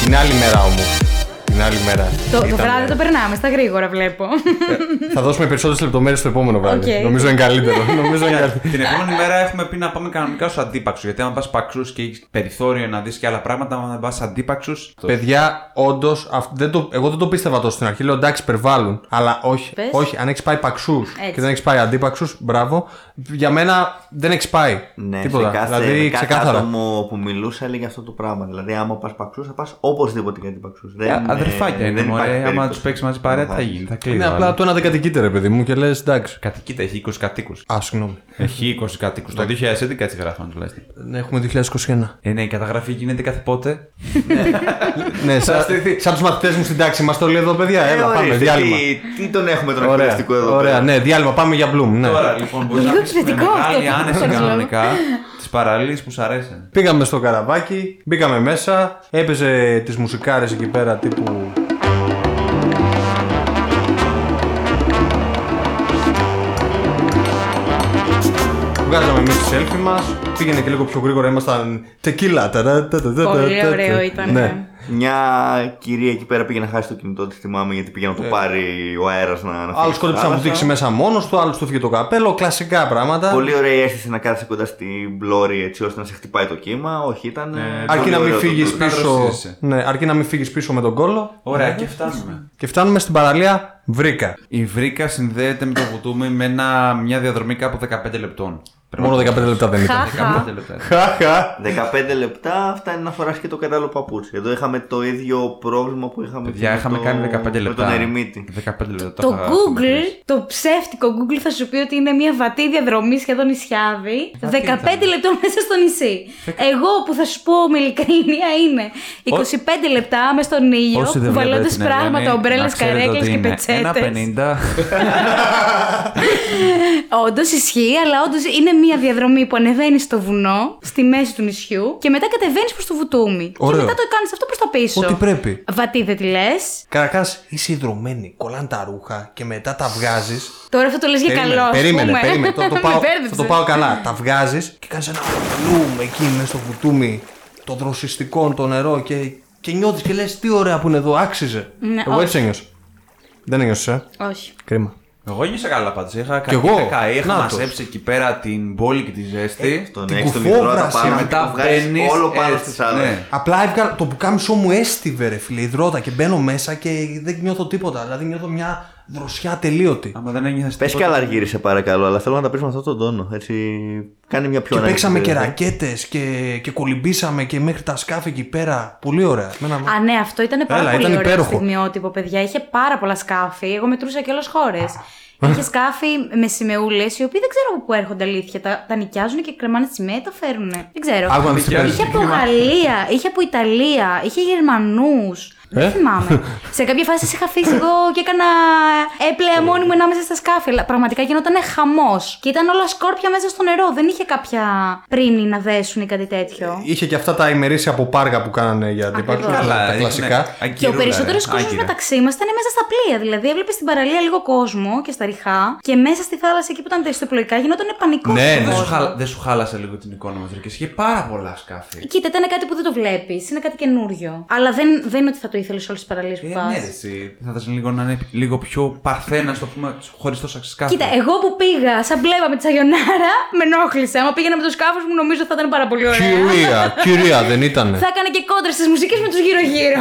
Την άλλη μέρα όμως. Την άλλη μέρα. Το, το Ήταν- βράδυ το περνάμε στα γρήγορα, βλέπω. Θα δώσουμε περισσότερες λεπτομέρειες στο επόμενο βράδυ. Οκ. Νομίζω είναι καλύτερο. [LAUGHS] Νομίζω είναι καλύτερο. Την επόμενη μέρα έχουμε πει να πάμε κανονικά στου αντίπαξους. Γιατί αν πας παξούς και έχεις περιθώριο να δεις και άλλα πράγματα, αν πας αντίπαξους. Παιδιά, όντως, εγώ δεν το πίστευα τόσο στην αρχή. Λέω εντάξει, υπερβάλλουν. Αλλά όχι, Πες. όχι αν έχεις πάει παξούς Έτσι. και δεν έχεις πάει αντίπαξους, μπράβο. Για μένα δεν έχεις πάει. Ναι, Τίποτα. σε κάθε, δηλαδή, κάθε ξεκάθαρα. άτομο που μιλούσα έλεγε αυτό το πράγμα. Δηλαδή, άμα πας παξούς, θα πας οπωσδήποτε για την παξού. Δεν, Αδερφέ Αδερφάκια είναι, δεν μωρέ. υπάρχει Άμα περίπτωση. τους παίξεις μαζί παρέα, τι θα γίνει. Θα κλείσει. Ναι, απλά το ένα δεν κατοικείται, ρε παιδί μου, και λες εντάξει. Κατοικείται, έχει 20 κατοίκους. Α, συγγνώμη. Έχει 20 κατοίκους. Το 2011 έτσι γράφανε τουλάχιστον. Ναι, έχουμε 2021. Ε, ναι, η καταγραφή γίνεται κάθε πότε. ναι, σαν, σαν τους μαθητές μου στην τάξη μας το λέει εδώ, παιδιά. Ε, Έλα, πάμε, ορίστε, διάλειμμα. Τι, τι τον έχουμε τον Ωραία, εκπαιδευτικό εδώ ωραία, πέρα; ναι, διάλειμμα. Πάμε για Bloom. Ναι. Τώρα λοιπόν μπορείς να Λίγο πεις με εκπαιδευτικό μεγάλη αυτό. άνεση Χωρίς λόγο. κανονικά τις παραλίες που σου αρέσουν. Πήγαμε στο καραβάκι, μπήκαμε μέσα, έπαιζε τις μουσικάρες εκεί πέρα τύπου... Βγάζαμε εμείς τη selfie μας, πήγαινε και λίγο πιο γρήγορα, ήμασταν τεκίλα. Πολύ ωραίο ήταν. Ναι. Μια κυρία εκεί πέρα πήγε να χάσει το κινητό της, θυμάμαι, γιατί πήγε να το πάρει ο αέρας να, να φύγει Άλλος στη κόντεψε να μου θάλασσα. δείξει μέσα μόνος του, άλλος του φύγε το καπέλο, κλασικά πράγματα. Πολύ ωραία η αίσθηση να κάθεσαι κοντά στην πλώρη έτσι ώστε να σε χτυπάει το κύμα. Όχι, ήταν. ε, Αρκεί πολύ να μην ωραίο το φύγεις τέλος. πίσω, δροσίζεσαι. ναι, αρκεί να μην φύγεις πίσω με τον κόλλο. Ωραία, και φτάνουμε. Και φτάνουμε στην παραλία Βρήκα. Η Βρύκα συνδέεται με το βουτούμι με ένα, μια διαδρομή κάπου 15 λεπτών. Πρέπει Μόνο να 15 το λεπτά δεν ήταν. Χαχα. 15 λεπτά. Χαχα. 15 λεπτά φτάνει να φοράς και το κατάλληλο παπούτσι. Εδώ είχαμε το ίδιο πρόβλημα που είχαμε Παιδιά, και με είχαμε το- κάνει 15 λεπτά. Με τον ερημίτη. 15 λεπτά. Το είχα Google, μετρήσει. το ψεύτικο Google θα σου πει ότι είναι μια βατή διαδρομή σχεδόν νησιάδη. 15 λεπτών μέσα στο νησί. Εγώ που θα σου πω με ειλικρίνεια είναι 25 λεπτά μέσα στον ήλιο, Όσοι δεν κουβαλώντας βλέπετε την πράγματα, Ελένη, ομπρέλες, να ξέρετε καρέκλες ότι και είναι πετσέτες. 1,50. [LAUGHS] Όντως ισχύει, αλλά όντως είναι μια διαδρομή που ανεβαίνει στο βουνό, στη μέση του νησιού και μετά κατεβαίνεις προς το βουτούμι. Ωραίο. Και μετά το κάνεις αυτό προς τα πίσω. Ό,τι πρέπει. Βατή δεν τη λες; Καταρχάς είσαι ιδρωμένη, κολλάνε τα ρούχα και μετά τα βγάζεις. Τώρα αυτό το λες για καλό. ας περίμενε, πούμε. περίμενε. Το, το Με πάω, [LAUGHS] θα μπέρδεψες. το πάω καλά. Τα βγάζεις και κάνεις ένα πλούμ εκεί μέσα στο βουτούμι. Το δροσιστικό, το νερό και, και νιώθεις και λες τι ωραία που είναι εδώ, άξιζε. Ναι, Εγώ όχι. έτσι ένιωσα. Δεν ένιωσες, ε; Όχι. Κρίμα. Εγώ νιώσα καλά πάντως. Είχα Κι εγώ. καεί, καεί, είχα Νάτος. μαζέψει εκεί πέρα την πόλη και τη ζέστη. Τον Την έχει τον κουφόβραση, υδρότα και πάνω μετά και το βγάζεις μπαίνεις όλο πάνω έτσι, στις άλλες. ναι. Απλά έβγαλα το πουκάμισό μου έστιβε ρε φίλε, υδρότα και μπαίνω μέσα και δεν νιώθω τίποτα. Δηλαδή νιώθω μια δροσιά τελείωτη. Άμα δεν ένιωθες Πες τίποτα. και άλλα αργύρισε παρακαλώ, αλλά θέλω να τα πεις με αυτόν τον τόνο. Έτσι, κάνει μια πιο Και ανοιχτή παίξαμε και βέβαια. ρακέτες και, και κολυμπήσαμε και μέχρι τα σκάφη εκεί πέρα. Πολύ ωραία. Εμένα- Α, ναι, αυτό ήταν πάρα Έλα, πολύ ήταν ωραίο υπέροχο. στιγμιότυπο, παιδιά. Είχε πάρα πολλά σκάφη. Εγώ μετρούσα και όλες χώρες. Είχε σκάφη με σημεούλες, οι οποίοι δεν ξέρω από πού έρχονται αλήθεια. Τα, τα νοικιάζουν και κρεμάνε τη σημαία ή τα φέρουν. Δεν ξέρω. Άκου να δεις τι Είχε παίζει. Είχε από Γαλλία, είχε από Ιταλία, είχε Γερμανούς. Δεν Ε; θυμάμαι. [LAUGHS] σε κάποια φάση είχα αφήσει εγώ και έκανα έπλεα μόνη μου ανάμεσα στα σκάφη. Αλλά πραγματικά γινόταν χαμός. Και ήταν όλα σκόρπια μέσα στο νερό. Δεν είχε κάποια πρίνη να δέσουν ή κάτι τέτοιο. Είχε και αυτά τα ημερήσια από πάργα που κάνανε για αντιπάξου. Ακριβώς. Καλά, Τα είναι κλασικά. Και ο αγκυρούλα, περισσότερος ρε, κόσμος άγκυρα. μεταξύ μας ήταν μέσα στα πλοία. Δηλαδή, έβλεπες στην παραλία λίγο κόσμο και στα ριχά και μέσα στη θάλασσα εκεί που ήταν τα ιστοπλοϊκά γινόταν πανικό. Ναι, στον ναι. Δεν σου, κόσμο. χάλα- δεν σου χάλασε λίγο την εικόνα μας, και είχε πάρα πολλά σκάφη. Κοίτα, ήταν κάτι που δεν το βλέπεις. Είναι κάτι καινούριο. Αλλά δεν, δεν είναι ότι θα το ήθελες όλες τις παραλίες που Ε, πας. ναι, ρε, εσύ. Θα ήθελες λίγο να είναι λίγο πιο παρθένα, στο πούμε, χωρίς τόσα σκάφη. Κοίτα, εγώ που πήγα σαν μπλέβα με τη Σαγιονάρα, με ενόχλησε. Άμα πήγαινα με το σκάφο μου, νομίζω θα ήταν πάρα πολύ ωραία. Κυρία, κυρία, δεν ήταν. Θα έκανα και κόντρε στις μουσικές με τους γύρω-γύρω.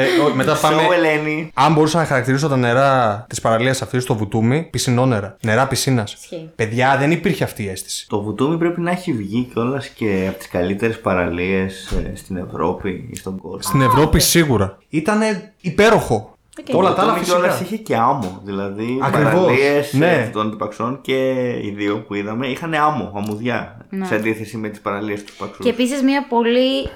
Ε, ό, μετά πάμε. So, Ελένη. Αν μπορούσα να χαρακτηρίσω τα νερά της παραλίας αυτής στο βουτούμι, πισινόνερα. Νερά πισίνας. Ισχύει. Παιδιά, δεν υπήρχε αυτή η αίσθηση. Το βουτούμι πρέπει να έχει βγει κιόλας και από τις καλύτερες παραλίες στην Ευρώπη ή στον κόσμο. Στην Ευρώπη σίγουρα. Ήταν υπέροχο. Οκ. Όλα τα άλλα Το κιόλα φυσικά. είχε και άμμο. Δηλαδή, Ακριβώς, παραλίες ναι. των αντιπαξών και οι δύο που είδαμε είχαν άμμο, αμμουδιά. Σε αντίθεση με τις παραλίες του παξού. Και επίσης μια πολύ.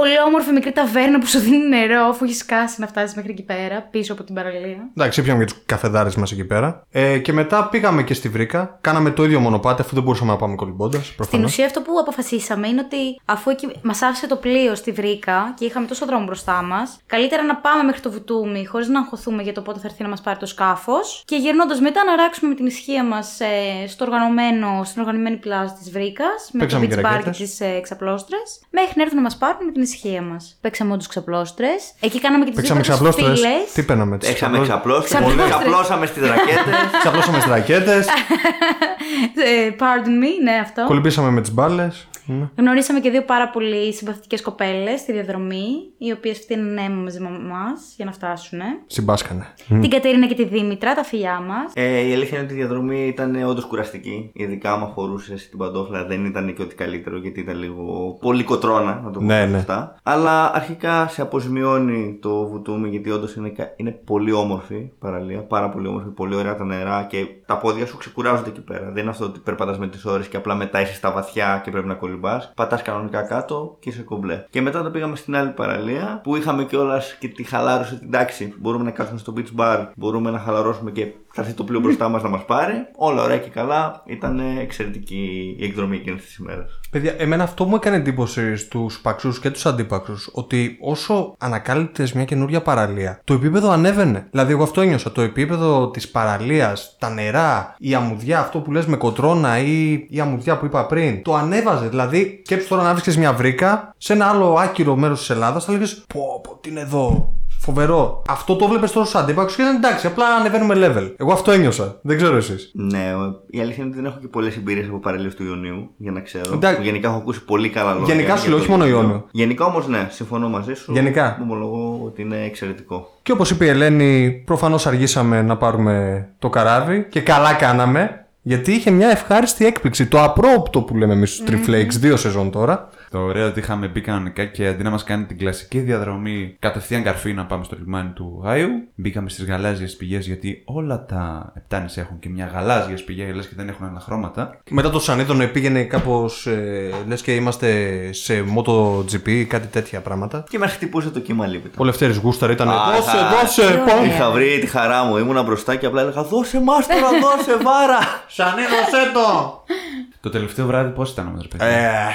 Ε, πολύ όμορφη μικρή ταβέρνα που σου δίνει νερό, αφού έχεις σκάσει να φτάσεις μέχρι εκεί πέρα, πίσω από την παραλία. Εντάξει, ήπιαμε και τον καφεδάρα μας εκεί πέρα. Ε, και μετά πήγαμε και στη Βρίκα. Κάναμε το ίδιο μονοπάτι αφού δεν μπορούσαμε να πάμε κολυμπώντας. Στην ουσία, αυτό που αποφασίσαμε είναι ότι αφού μας άφησε το πλοίο στη Βρύκα και είχαμε τόσο δρόμο μπροστά μας, καλύτερα να πάμε μέχρι το βουτούμι χωρίς να αγχωθούμε για το πότε θα έρθει να μας πάρει το σκάφος και γυρνώντας μετά να ράξουμε με την ισχύα μας ε, στο οργανωμένο, στην οργανωμένη πλάζα της Βρύκα με το Παίξαμε beach και bar και ρακέτες. τις ε, ξαπλώστρε, μέχρι να έρθουν να μας πάρουν με την ισχύα μας. Παίξαμε όντω ξαπλώστρες. Εκεί κάναμε και τις Παίξαμε δύο ξαπλώστρες. φίλε. Τι παίρναμε, τις Έξαμε ξαπλώσει, Ξαπλώστρες. ξαπλώσαμε στις ρακέτες. [LAUGHS] Ξαπλώσαμε στις ρακέτες. Ε, pardon me, ναι, αυτό. κολυμπήσαμε με τις μπάλες. Γνωρίσαμε και δύο πάρα πολύ συμπαθητικές κοπέλες στη διαδρομή, οι οποίες φτύνουν αίμα μαζί με εμά για να φτάσουν. Συμπάσκανε. Την Κατερίνα και τη Δήμητρα, τα φιλιά μας. Ε, η αλήθεια είναι ότι η διαδρομή ήταν όντως κουραστική. Ειδικά άμα φορούσε την παντόφλα, δεν ήταν και ό,τι καλύτερο γιατί ήταν λίγο πολύ κοτρώνα, να το πούμε Ναι, ναι. αυτά. Αλλά αρχικά σε αποζημιώνει το βουτούμι γιατί όντως είναι, κα- είναι πολύ όμορφη παραλία. Πάρα πολύ όμορφη, πολύ ωραία τα νερά και τα πόδια σου ξεκουράζονται εκεί πέρα. Δεν είναι αυτό ότι περπατάς με τις ώρες και απλά μετά είσαι στα βαθιά και πρέπει να κολυμπάς. Πατάς κανονικά κάτω και είσαι κομπλέ. Και μετά τα πήγαμε στην άλλη παραλία που είχαμε κιόλας και τη χαλάρωση την τάξη. Μπορούμε να κάτσουμε στο beach bar, μπορούμε να χαλαρώσουμε και θα έρθει το πλοίο μπροστά μας να μας πάρει. Όλα ωραία και καλά. Ήταν εξαιρετική η εκδρομή εκείνης της ημέρας. Παιδιά, εμένα αυτό μου έκανε εντύπωση στους παξού και τους αντίπαξους. Ότι όσο ανακάλυπτες μια καινούρια παραλία, το επίπεδο ανέβαινε. Δηλαδή, εγώ αυτό ένιωσα. Το επίπεδο της παραλίας, τα νερά, η αμμουδιά, αυτό που λες με κοτρώνα ή η αμμουδιά που είπα πριν, το ανέβαζε. Δηλαδή, σκέψου τώρα να βρίσκεις μια βρίκα σε ένα άλλο άκυρο μέρος της Ελλάδας, θα λέγε Πω, πω, τι είναι εδώ. Φοβερό. Αυτό το βλέπεις τώρα στου αντίπαξου και ήταν εντάξει, απλά ανεβαίνουμε level. Εγώ αυτό ένιωσα. Δεν ξέρω εσείς. Ναι, ο- η αλήθεια είναι ότι δεν έχω και πολλές εμπειρίες από παραλίε του Ιωνίου για να ξέρω. Εντάξει. Που γενικά έχω ακούσει πολύ καλά λόγια. Γενικά σου για λέω, το όχι μόνο Ιόνιο. Γενικά όμως ναι, συμφωνώ μαζί σου. Γενικά. Ομολογώ ότι είναι εξαιρετικό. Και όπως είπε η Ελένη, προφανώς αργήσαμε να πάρουμε το καράβι και καλά κάναμε, γιατί είχε μια ευχάριστη έκπληξη. Το απρόπτο που λέμε εμείς στους Triflakes, δύο σεζόν τώρα. Το ωραίο ότι είχαμε μπει κανονικά και αντί να μας κάνει την κλασική διαδρομή κατευθείαν καρφί να πάμε στο λιμάνι του Γάιου, μπήκαμε στις γαλάζιες πηγές γιατί όλα τα επτάνη έχουν και μια γαλάζια πηγή, λες και δεν έχουν άλλα χρώματα. Μετά το Σανίδωνο πήγαινε κάπως, ε, λες και είμαστε σε MotoGP, κάτι τέτοια πράγματα. Και με χτυπούσε το κύμα λίπητα. Ο Λευτέρης Γούσταρ ήταν Α, δώσε, θα- δώσε, Τι πω. ωραία. Είχα βρει τη χαρά μου, ήμουνα μπροστά και απλά έλεγα Δώσε μας τώρα, [LAUGHS] δώσε βάρα! Σανίδωσέ το. Το τελευταίο βράδυ πώς ήταν όμω, ρε παιδιά. Ε, Παιδιά,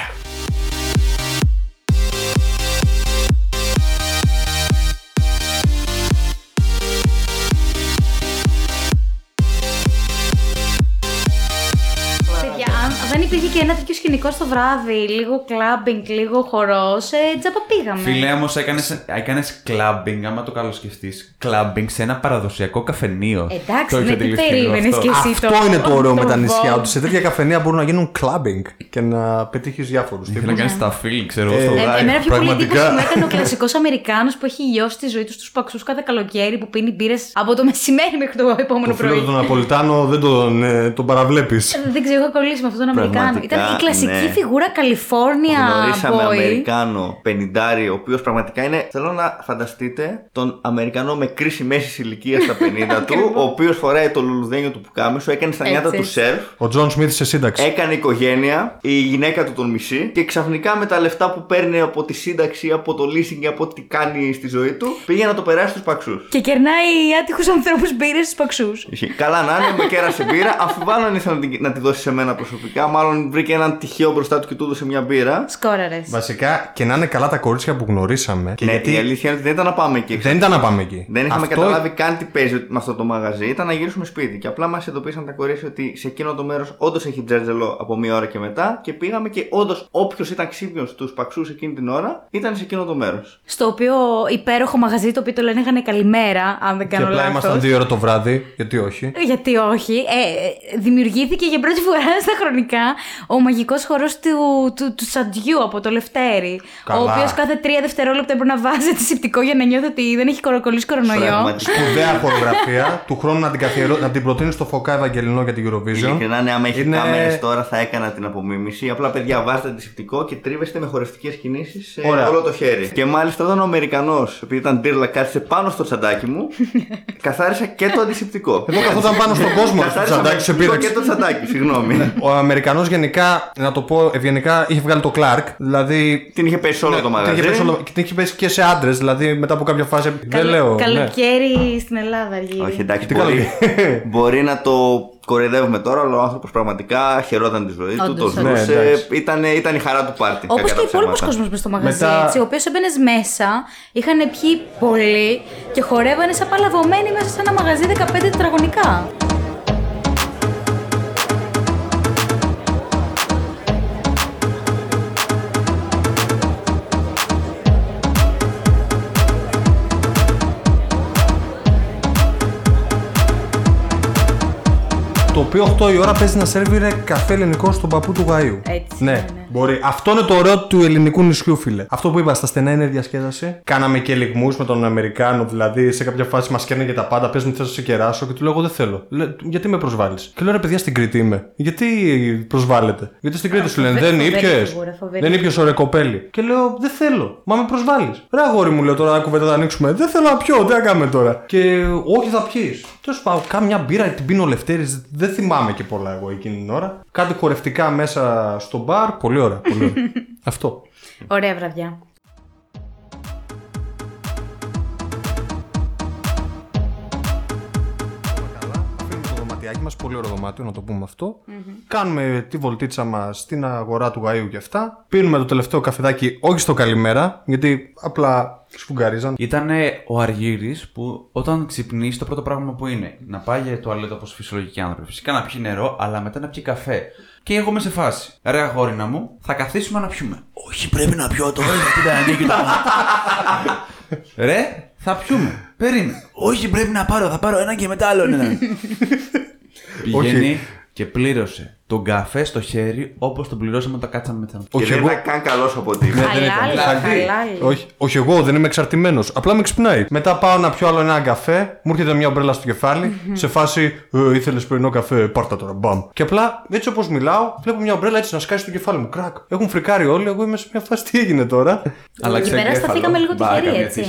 και ένα τέτοιο σκηνικό στο βράδυ, λίγο κλαμπινγκ, λίγο χορός, ε, τζάμπα πήγαμε. Φίλε, όμως έκανε κλαμπινγκ, άμα το καλοσκεφτείς. Κλαμπινγκ σε ένα παραδοσιακό καφενείο. Εντάξει, Το ναι, είχε τι αντιληφθεί λίγο περίμενες αυτό. κι εσύ. Αυτό το- είναι το ωραίο με το τα νησιά, Vogue. ότι σε τέτοια καφενεία μπορούν να γίνουν clubbing και να πετύχεις διάφορους Ήθελα τύπους. να κάνεις τα φίλη, ξέρω εγώ, στο Ε, Ε, Γάιο. εμένα πιο πολύ Πραγματικά. εντύπωση μου έκανε ο κλασικός Αμερικάνος που έχει λιώσει τη ζωή του στους παξούς κάθε καλοκαίρι που πίνει μπύρες από το μεσημέρι μέχρι το επόμενο Το φίλο πρωί. του Ναπολιτάνο δεν τον, ε, τον παραβλέπεις. Ε, Δεν ξέρω, είχα κολλήσει με αυτόν τον Αμερικάνο. Πραγματικά, Ήταν η κλασική ναι. φιγούρα Καλιφόρνια Γνωρίσαμε boy. Αμερικάνο 50, ο οποίος πραγματικά είναι. Θέλω να φανταστείτε τον Αμερικανό με κρίση μέσης ηλικίας στα 50 [LAUGHS] του, ο οποίος φοράει το λουλουδένιο του πουκάμισο, έκανε στα νιάτα Έτσι. του σερφ, Ο Τζον Σμιθ σε σύνταξη. Έκανε οικογένεια, η γυναίκα του τον μισεί και ξαφνικά με τα λεφτά που παίρνει από τη σύνταξη, από το leasing και από ό,τι κάνει στη ζωή του, πήγε να το περάσει στους παξούς. Και κερνάει άτυχους ανθρώπους μπύρες στους παξούς. Καλά να είναι, με κέρασε μπύρα. Αμφιβάλλω αν ήθελε να, την- να τη δώσει σε μένα προσωπικά. Μάλλον βρήκε έναν τυχαίο μπροστά του και του έδωσε μια μπύρα. Σκόραρες. Βασικά και να είναι καλά τα κορίτσια που γνωρίσαμε. Και ναι, γιατί η αλήθεια είναι ότι δεν ήταν να πάμε εκεί. δεν ήταν να πάμε εκεί. Δεν είχαμε Αυτό- καταλάβει καν τι παίζει με αυτό το μαγαζί. Ήταν να γυρίσουμε σπίτι. Και απλά μας ειδοποίησαν τα κορίτσια ότι σε εκείνο το μέρος όντως έχει τζέρτζελο από μία ώρα και μετά. Και πήγαμε και όντως όποιος ήταν ξύπνιος στου παξού εκείνη την ώρα ήταν σε εκείνο το μέρος. Στο οποίο υπέροχο μαγαζί το οποίο το λένε είχαν καλημέρα, αν δεν Και κάνω απλά λάθος. ήμασταν δύο ώρα το βράδυ, γιατί όχι. Γιατί όχι. Ε, ε, δημιουργήθηκε για πρώτη φορά στα χρονικά ο μαγικός χορός του, του, του Σαντιού από το Λευτέρι. Καλά. Ο οποίος κάθε τρία δευτερόλεπτα έπρεπε να βάζει αντισηπτικό για να νιώθει ότι δεν έχει κοροκολλήσει κορονοϊό. Πραγματικά. Σπουδαία [LAUGHS] χορογραφία. του χρόνου να την, καθιερώ... να την προτείνει στο Φωκά Ευαγγελινό για την Eurovision. Ειλικρινά, ναι, άμα έχει Είναι- κάμερες τώρα θα έκανα την απομίμηση. Απλά παιδιά, βάζετε αντισηπτικό και τρίβεστε με χορευτικές κινήσεις σε Ωραία. όλο το χέρι. Και μάλιστα όταν ο Αμερικανός, επειδή ήταν τύρλα, κάθισε πάνω στο τσαντάκι μου, [LAUGHS] καθάρισα και το αντισηπτικό. Εδώ καθόταν πάνω στον [LAUGHS] κόσμο, στο Καθάρισα τσαντάκι με σε λίγο πείραξε. και το τσαντάκι, συγγνώμη. Ο Αμερικανός γενικά, να το πω ευγενικά, είχε βγάλει το Clark. Δηλαδή. Την είχε πέσει σε όλο το την μαγαζί. είχε πέσει όλο- και την είχε πέσει και σε άντρες. Δηλαδή μετά από κάποια φάση. Δεν λέω. ναι. Καλοκαίρι στην Ελλάδα αργεί. Όχι, εντάξει, Τι μπορεί, καλό. μπορεί να το κοροϊδεύουμε τώρα, αλλά ο άνθρωπος πραγματικά χαιρόταν τη ζωή του, Όντως, το όντως. ζούσε. Ναι, εντάξει. ήταν, ήταν η χαρά του πάρτι. Όπως κακά και τα ο υπόλοιπος ψέματα. κόσμος μέσα στο μαγαζί, Μετά- έτσι, ο οποίος έμπαινε μέσα, είχαν πιει πολύ και χορεύανε σαν παλαβωμένοι μέσα σε ένα μαγαζί 15 τετραγωνικά. Οποίο 8 η ώρα παίζει να σερβίρε καφέ ελληνικό στον παππού του Γαΐου. Έτσι, Ναι. Ναι, ναι. Μπορεί. Αυτό είναι το ωραίο του ελληνικού νησιού, φίλε. Αυτό που είπα, στα στενά είναι διασκέδαση. Κάναμε και λιγμού με τον Αμερικάνο, δηλαδή σε κάποια φάση μας καίνε για τα πάντα. Πες μου, θες να σε κεράσω και του λέω: Εγώ δεν θέλω. Λέ, γιατί με προσβάλλεις; Και λέω: Ρε παιδιά, στην Κρήτη είμαι. Γιατί προσβάλλετε. Γιατί στην Κρήτη σου λένε: φοβερή- Δεν φοβερή ήπιες. φιγούρα, φοβερή. Δεν ήπιες ωραία κοπέλι. Και λέω: Δεν θέλω. Μα με προσβάλλεις. Ρε αγόρι μου, λέω τώρα να κουβέντα θα ανοίξουμε. Δεν θέλω να πιω, τι να κάνουμε τώρα. Και όχι, θα πιεις. Τέλος πάντων, κάμια μπύρα την πίνω ο Λευτέρης, Δεν θυμάμαι και πολλά εγώ εκείνη την ώρα. Κάτι χορευτικά μέσα στο μπαρ. Πολύ ωραία. Πολύ ωραία. [LAUGHS] Αυτό. Ωραία βραδιά. Μας, πολύ ωραίο δωμάτιο, να το πούμε αυτό. Κάνουμε τη βολτίτσα μας στην αγορά του Γαΐου και αυτά. Πίνουμε το τελευταίο καφεδάκι, όχι στο καλημέρα, γιατί απλά σφουγγαρίζαν. Ήταν ο Αργύρι που όταν ξυπνήσει το πρώτο πράγμα που είναι να πάει για τουαλέτα όπως φυσιολογικοί άνθρωποι. Φυσικά να πιει νερό, αλλά μετά να πιει καφέ. Και εγώ είμαι σε φάση. Ρε αγόρινα μου, θα καθίσουμε να πιούμε. Όχι, πρέπει να πιω τώρα γιατί δεν ανοίγει το Ρε, θα πιούμε. Περίμενε. Όχι, πρέπει να πάρω, θα πάρω ένα και μετά άλλο ένα. [LAUGHS] Πηγαίνει και πλήρωσε τον καφέ στο χέρι όπως τον πληρώσαμε όταν κάτσαμε με Και Όχι, δεν εγώ. ήταν καν καλός από ό,τι είμαι. δεν ήταν. Χαλάλη, χαλάλη. Όχι, όχι, εγώ δεν είμαι εξαρτημένος. Απλά με ξυπνάει. Μετά πάω να πιω άλλο ένα καφέ, μου έρχεται μια ομπρέλα στο κεφάλι, σε φάση ε, ήθελες πρωινό καφέ, πάρτα τώρα, μπαμ. Και απλά έτσι όπως μιλάω, βλέπω μια ομπρέλα έτσι να σκάσει στο κεφάλι μου. Κρακ. Έχουν φρικάρει όλοι, εγώ είμαι σε μια φάση τι έγινε τώρα. Άλλαξε Εκεί πέρα εγκέφαλο. σταθήκαμε λίγο Μπα, τυχεροί, καμία έτσι.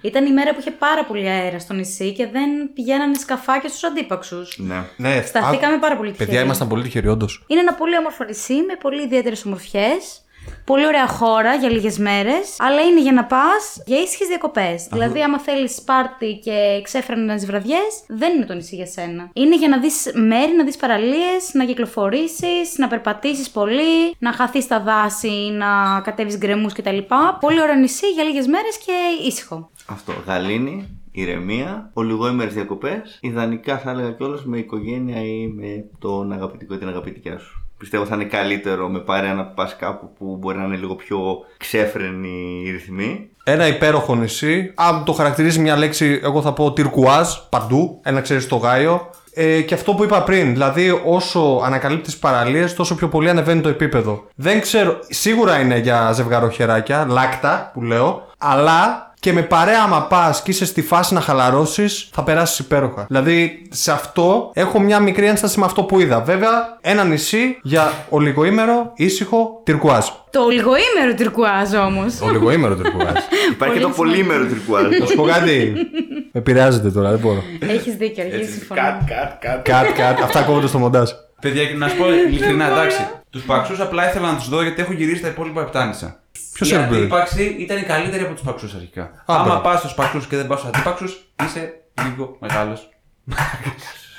Τύχη. Ε; Ήταν η μέρα που είχε πάρα πολύ αέρα στο νησί και δεν πηγαίνανε σκαφάκια στους αντίπαξους. Ναι. Ναι, Σταθήκαμε πάρα πολύ τυχεροί. Παιδιά, ήμασταν πολύ τυχεροί, όντως. Είναι ένα πολύ όμορφο νησί με πολύ ιδιαίτερες ομορφιές. Πολύ ωραία χώρα για λίγες μέρες, αλλά είναι για να πας για ήσυχε διακοπές. Δηλαδή, άμα θέλεις πάρτι και ξέφρανε βραδιές, δεν είναι το νησί για σένα. Είναι για να δεις μέρη, να δεις παραλίες, να κυκλοφορήσεις, να περπατήσεις πολύ, να χαθείς στα δάση, να κατέβεις γκρεμούς κτλ. Πολύ ωραίο νησί για λίγες μέρες και ήσυχο. Αυτό. Γαλήνη, ηρεμία, ολιγόημερε διακοπές. Ιδανικά θα έλεγα κιόλας με οικογένεια ή με τον αγαπητικό ή την αγαπητικιά σου. Πιστεύω θα είναι καλύτερο με παρέα να πα κάπου που μπορεί να είναι λίγο πιο ξέφρενοι οι ρυθμοί. Ένα υπέροχο νησί. Αν το χαρακτηρίζει μια λέξη, εγώ θα πω τυρκουάζ παντού. Ένα ξέρεις στο Γάιο. Ε, και αυτό που είπα πριν, δηλαδή όσο ανακαλύπτεις παραλίες, τόσο πιο πολύ ανεβαίνει το επίπεδο. Δεν ξέρω, σίγουρα είναι για ζευγαροχεράκια, λάκτα που λέω, αλλά και με παρέα άμα πας και είσαι στη φάση να χαλαρώσεις, θα περάσεις υπέροχα. Δηλαδή σε αυτό έχω μια μικρή ένσταση με αυτό που είδα. Βέβαια, ένα νησί για ολιγοήμερο, ήσυχο, τυρκουάζ. Το λιγοήμερο τυρκουάζ όμως. Ολιγοήμερο τυρκουάζ. [LAUGHS] Υπάρχει και το Πολύ πολύμερο τυρκουάζ. Να σου πω κάτι. [LAUGHS] Με επηρεάζεται τώρα, δεν μπορώ. Έχεις δίκιο, αρχίζει συμφωνώ. κατ, κατ. Κατ, κατ. Αυτά κόβονται στο μοντάζ. Παιδιά, και να σου πω ειλικρινά, εντάξει. Τους παξούς απλά ήθελα να τους δω γιατί έχω γυρίσει τα υπόλοιπα επτάνησα. Ποιος Γιατί έπρεπε; οι παξοί ήταν οι καλύτεροι από τους παξούς αρχικά. μπράβο. Άμα πας στους παξούς και δεν πας στους αντίπαξους, είσαι λίγο μεγάλος. [LAUGHS]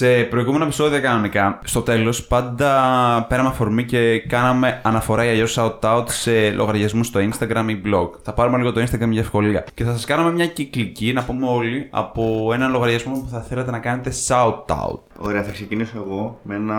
Σε προηγούμενα επεισόδια κανονικά, στο τέλος, πάντα πέραμε αφορμή και κάναμε αναφορά ή αλλιώς shout-out σε λογαριασμούς στο Instagram ή blog. Θα πάρουμε λίγο το Instagram για ευκολία. Και θα σας κάνουμε μια κυκλική, να πούμε όλοι, από ένα λογαριασμό που θα θέλατε να κάνετε shout-out. Ωραία, θα ξεκινήσω εγώ με ένα,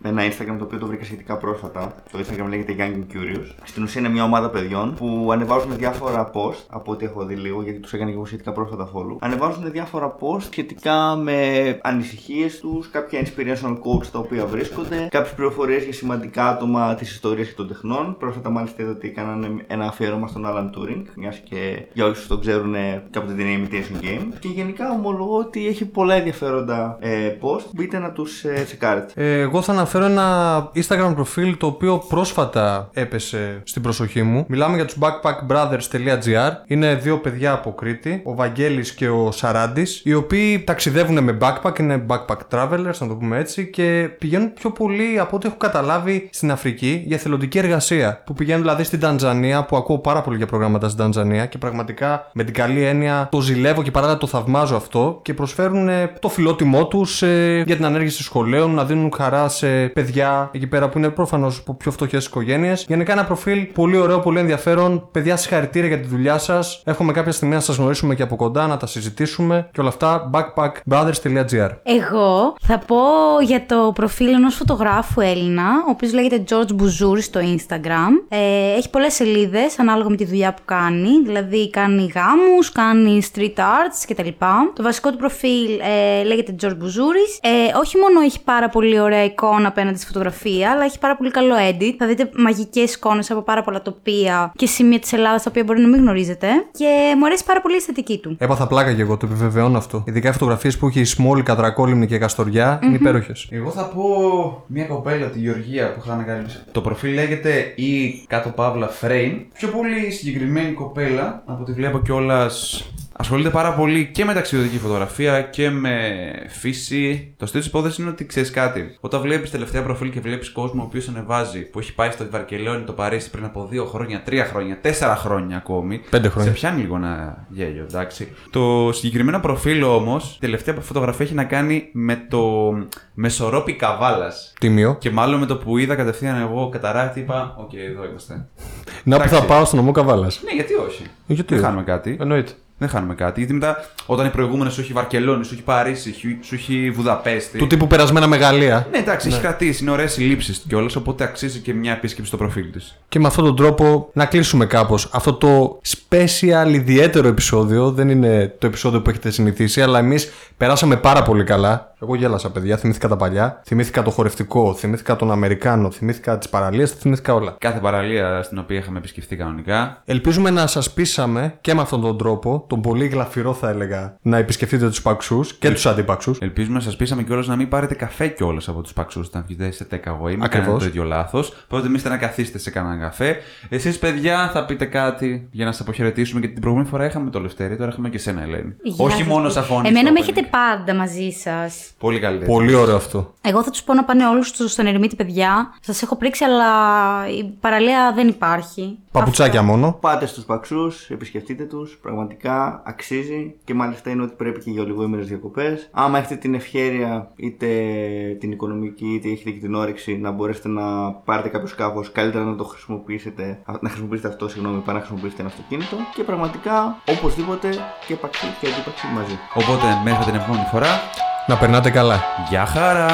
με ένα Instagram το οποίο το βρήκα σχετικά πρόσφατα. Το Instagram λέγεται Young and Curious. Στην ουσία είναι μια ομάδα παιδιών που ανεβάζουν διάφορα post, από ό,τι έχω δει λίγο, γιατί τους έκανε και εγώ σχετικά πρόσφατα follow. Ανεβάζουν διάφορα post σχετικά με ανησυχίες τους, κάποια inspirational quotes τα οποία βρίσκονται, κάποιες πληροφορίες για σημαντικά άτομα της ιστορίας και των τεχνών. Πρόσφατα, μάλιστα, είδα ότι κάνανε ένα αφιέρωμα στον Alan Turing, μιας και για όσους το ξέρουν, κάποτε την Imitation Game. Και γενικά ομολογώ ότι έχει πολλά ενδιαφέροντα ε, post. Μπείτε να τους ε, τσεκάρετε. Ε, εγώ θα αναφέρω ένα Instagram προφίλ το οποίο πρόσφατα έπεσε στην προσοχή μου. Μιλάμε για τους backpackbrothers.gr. Είναι δύο παιδιά από Κρήτη, ο Βαγγέλης και ο Σαράντης, οι οποίοι ταξιδεύουν με backpack, είναι backpack travelers, να το πούμε έτσι, και πηγαίνουν πιο πολύ από ό,τι έχω καταλάβει στην Αφρική για θελοντική εργασία. Που πηγαίνουν δηλαδή στην Τανζανία, που ακούω πάρα πολύ για προγράμματα στην Τανζανία και πραγματικά με την καλή έννοια το ζηλεύω και παράλληλα το θαυμάζω αυτό και προσφέρουν ε, το φιλότιμό τους για την ανέργηση σχολείων, να δίνουν χαρά σε παιδιά εκεί πέρα που είναι προφανώς από πιο φτωχές οικογένειες. Γενικά ένα προφίλ πολύ ωραίο, πολύ ενδιαφέρον. Παιδιά, συγχαρητήρια για τη δουλειά σας. Έχουμε κάποια στιγμή να σας γνωρίσουμε και από κοντά, να τα συζητήσουμε και όλα αυτά. backpackbrothers.gr Εγώ Εγώ θα πω για το προφίλ ενός φωτογράφου Έλληνα, ο οποίος λέγεται George Bouzouri στο Instagram. Ε, έχει πολλές σελίδες ανάλογα με τη δουλειά που κάνει. Δηλαδή κάνει γάμους, κάνει street arts κτλ. Το βασικό του προφίλ ε, λέγεται George Bouzouri. Ε, όχι μόνο έχει πάρα πολύ ωραία εικόνα απέναντι στη φωτογραφία, αλλά έχει πάρα πολύ καλό edit. Θα δείτε μαγικές εικόνες από πάρα πολλά τοπία και σημεία της Ελλάδας τα οποία μπορεί να μην γνωρίζετε. Και μου αρέσει πάρα πολύ η αισθητική του. Έπαθα πλάκα και εγώ, το επιβεβαιώνω αυτό. Ειδικά οι φωτογραφίες που έχει Σμόλη, Κατρακόλυμνη και καστορια είναι υπέροχες. Εγώ θα πω μια κοπέλα, τη Γεωργία, που είχα ανακαλύψει. Το προφίλ λέγεται ή κάτω παύλα frame. Πιο πολύ συγκεκριμένη κοπέλα, από ό,τι βλέπω κιόλας. Ασχολείται πάρα πολύ και με ταξιδιωτική φωτογραφία και με φύση. Το αστείο της υπόθεσης είναι ότι ξέρεις κάτι. Όταν βλέπεις τελευταία προφίλ και βλέπεις κόσμο ο οποίος ανεβάζει που έχει πάει στο Βαρκελόνη, το Παρίσι πριν από δύο χρόνια, τρία χρόνια, τέσσερα χρόνια ακόμη. Πέντε χρόνια. Σε πιάνει λίγο ένα γέλιο, εντάξει. Το συγκεκριμένο προφίλ όμως, τελευταία φωτογραφία έχει να κάνει με το Μεσορόπη Καβάλα. Τίμιο. Και μάλλον με το που είδα κατευθείαν εγώ καταράκτη, είπα: Οκ, εδώ είμαστε. Να που θα Εντάξει. πάω στον νομό Καβάλας. Ναι, γιατί όχι. Γιατί Δεν όχι. χάνουμε κάτι. Εννοείται. Δεν χάνουμε κάτι. Γιατί μετά, όταν οι προηγούμενες σου έχει Βαρκελόνη, σου έχει Παρίσι, σου- σου έχει Βουδαπέστη. Του τύπου περασμένα μεγαλεία. Ναι, εντάξει, έχει κρατήσει. Είναι ωραίες οι λήψεις κιόλας, οπότε αξίζει και μια επίσκεψη στο προφίλ της. Και με αυτόν τον τρόπο να κλείσουμε κάπως αυτό το special ιδιαίτερο επεισόδιο. Δεν είναι το επεισόδιο που έχετε συνηθίσει, αλλά εμείς περάσαμε πάρα πολύ καλά. Εγώ γέλασα, παιδιά. Θυμήθηκα τα παλιά. Θυμήθηκα το χορευτικό. Θυμήθηκα τον Αμερικάνο. Θυμήθηκα τις παραλίες. Θυμήθηκα όλα. Κάθε παραλία στην οποία είχαμε επισκεφθεί κανονικά. Ελπίζουμε να σας πείσαμε και με αυτόν τον τρόπο, τον πολύ γλαφυρό θα έλεγα, να επισκεφτείτε τους παξούς και τους αντίπαξους. Ελπίζουμε να σας πείσαμε κιόλας να μην πάρετε καφέ κιόλας από τους παξούς όταν βγείτε σε takeaway. Μην Ακριβώς. κάνετε το ίδιο λάθος. Προτιμήστε να καθίσετε σε κανέναν καφέ. Εσείς, παιδιά, θα πείτε κάτι για να σας αποχαιρετήσουμε. Γιατί την προηγούμενη φορά είχαμε το Λευτέρη, τώρα έχουμε και εσένα, Ελένη. Γεια Όχι σας. μόνος σαν φωνή. Εμένα στο με opening. έχετε πάντα μαζί σας. Πολύ καλύτερη. Πολύ ωραίο αυτό. Εγώ θα τους πω να πάνε όλους στον ερημίτη, παιδιά. Σας έχω πρίξει, αλλά η παραλία δεν υπάρχει. Παπουτσάκια μόνο. Πάτε στους παξούς, επισκεφτείτε τους, πραγματικά αξίζει και μάλιστα είναι ότι πρέπει και για λιγοήμερες διακοπές. Άμα έχετε την ευχαίρεια είτε την οικονομική είτε έχετε και την όρεξη να μπορέσετε να πάρετε κάποιο σκάφος, καλύτερα να το χρησιμοποιήσετε, να χρησιμοποιήσετε αυτό, συγγνώμη, παρά να χρησιμοποιήσετε ένα αυτοκίνητο και πραγματικά οπωσδήποτε και παξί και αντίπαξι μαζί. Οπότε, μέχρι την επόμενη φορά, Να περνάτε καλά. γεια χαρά!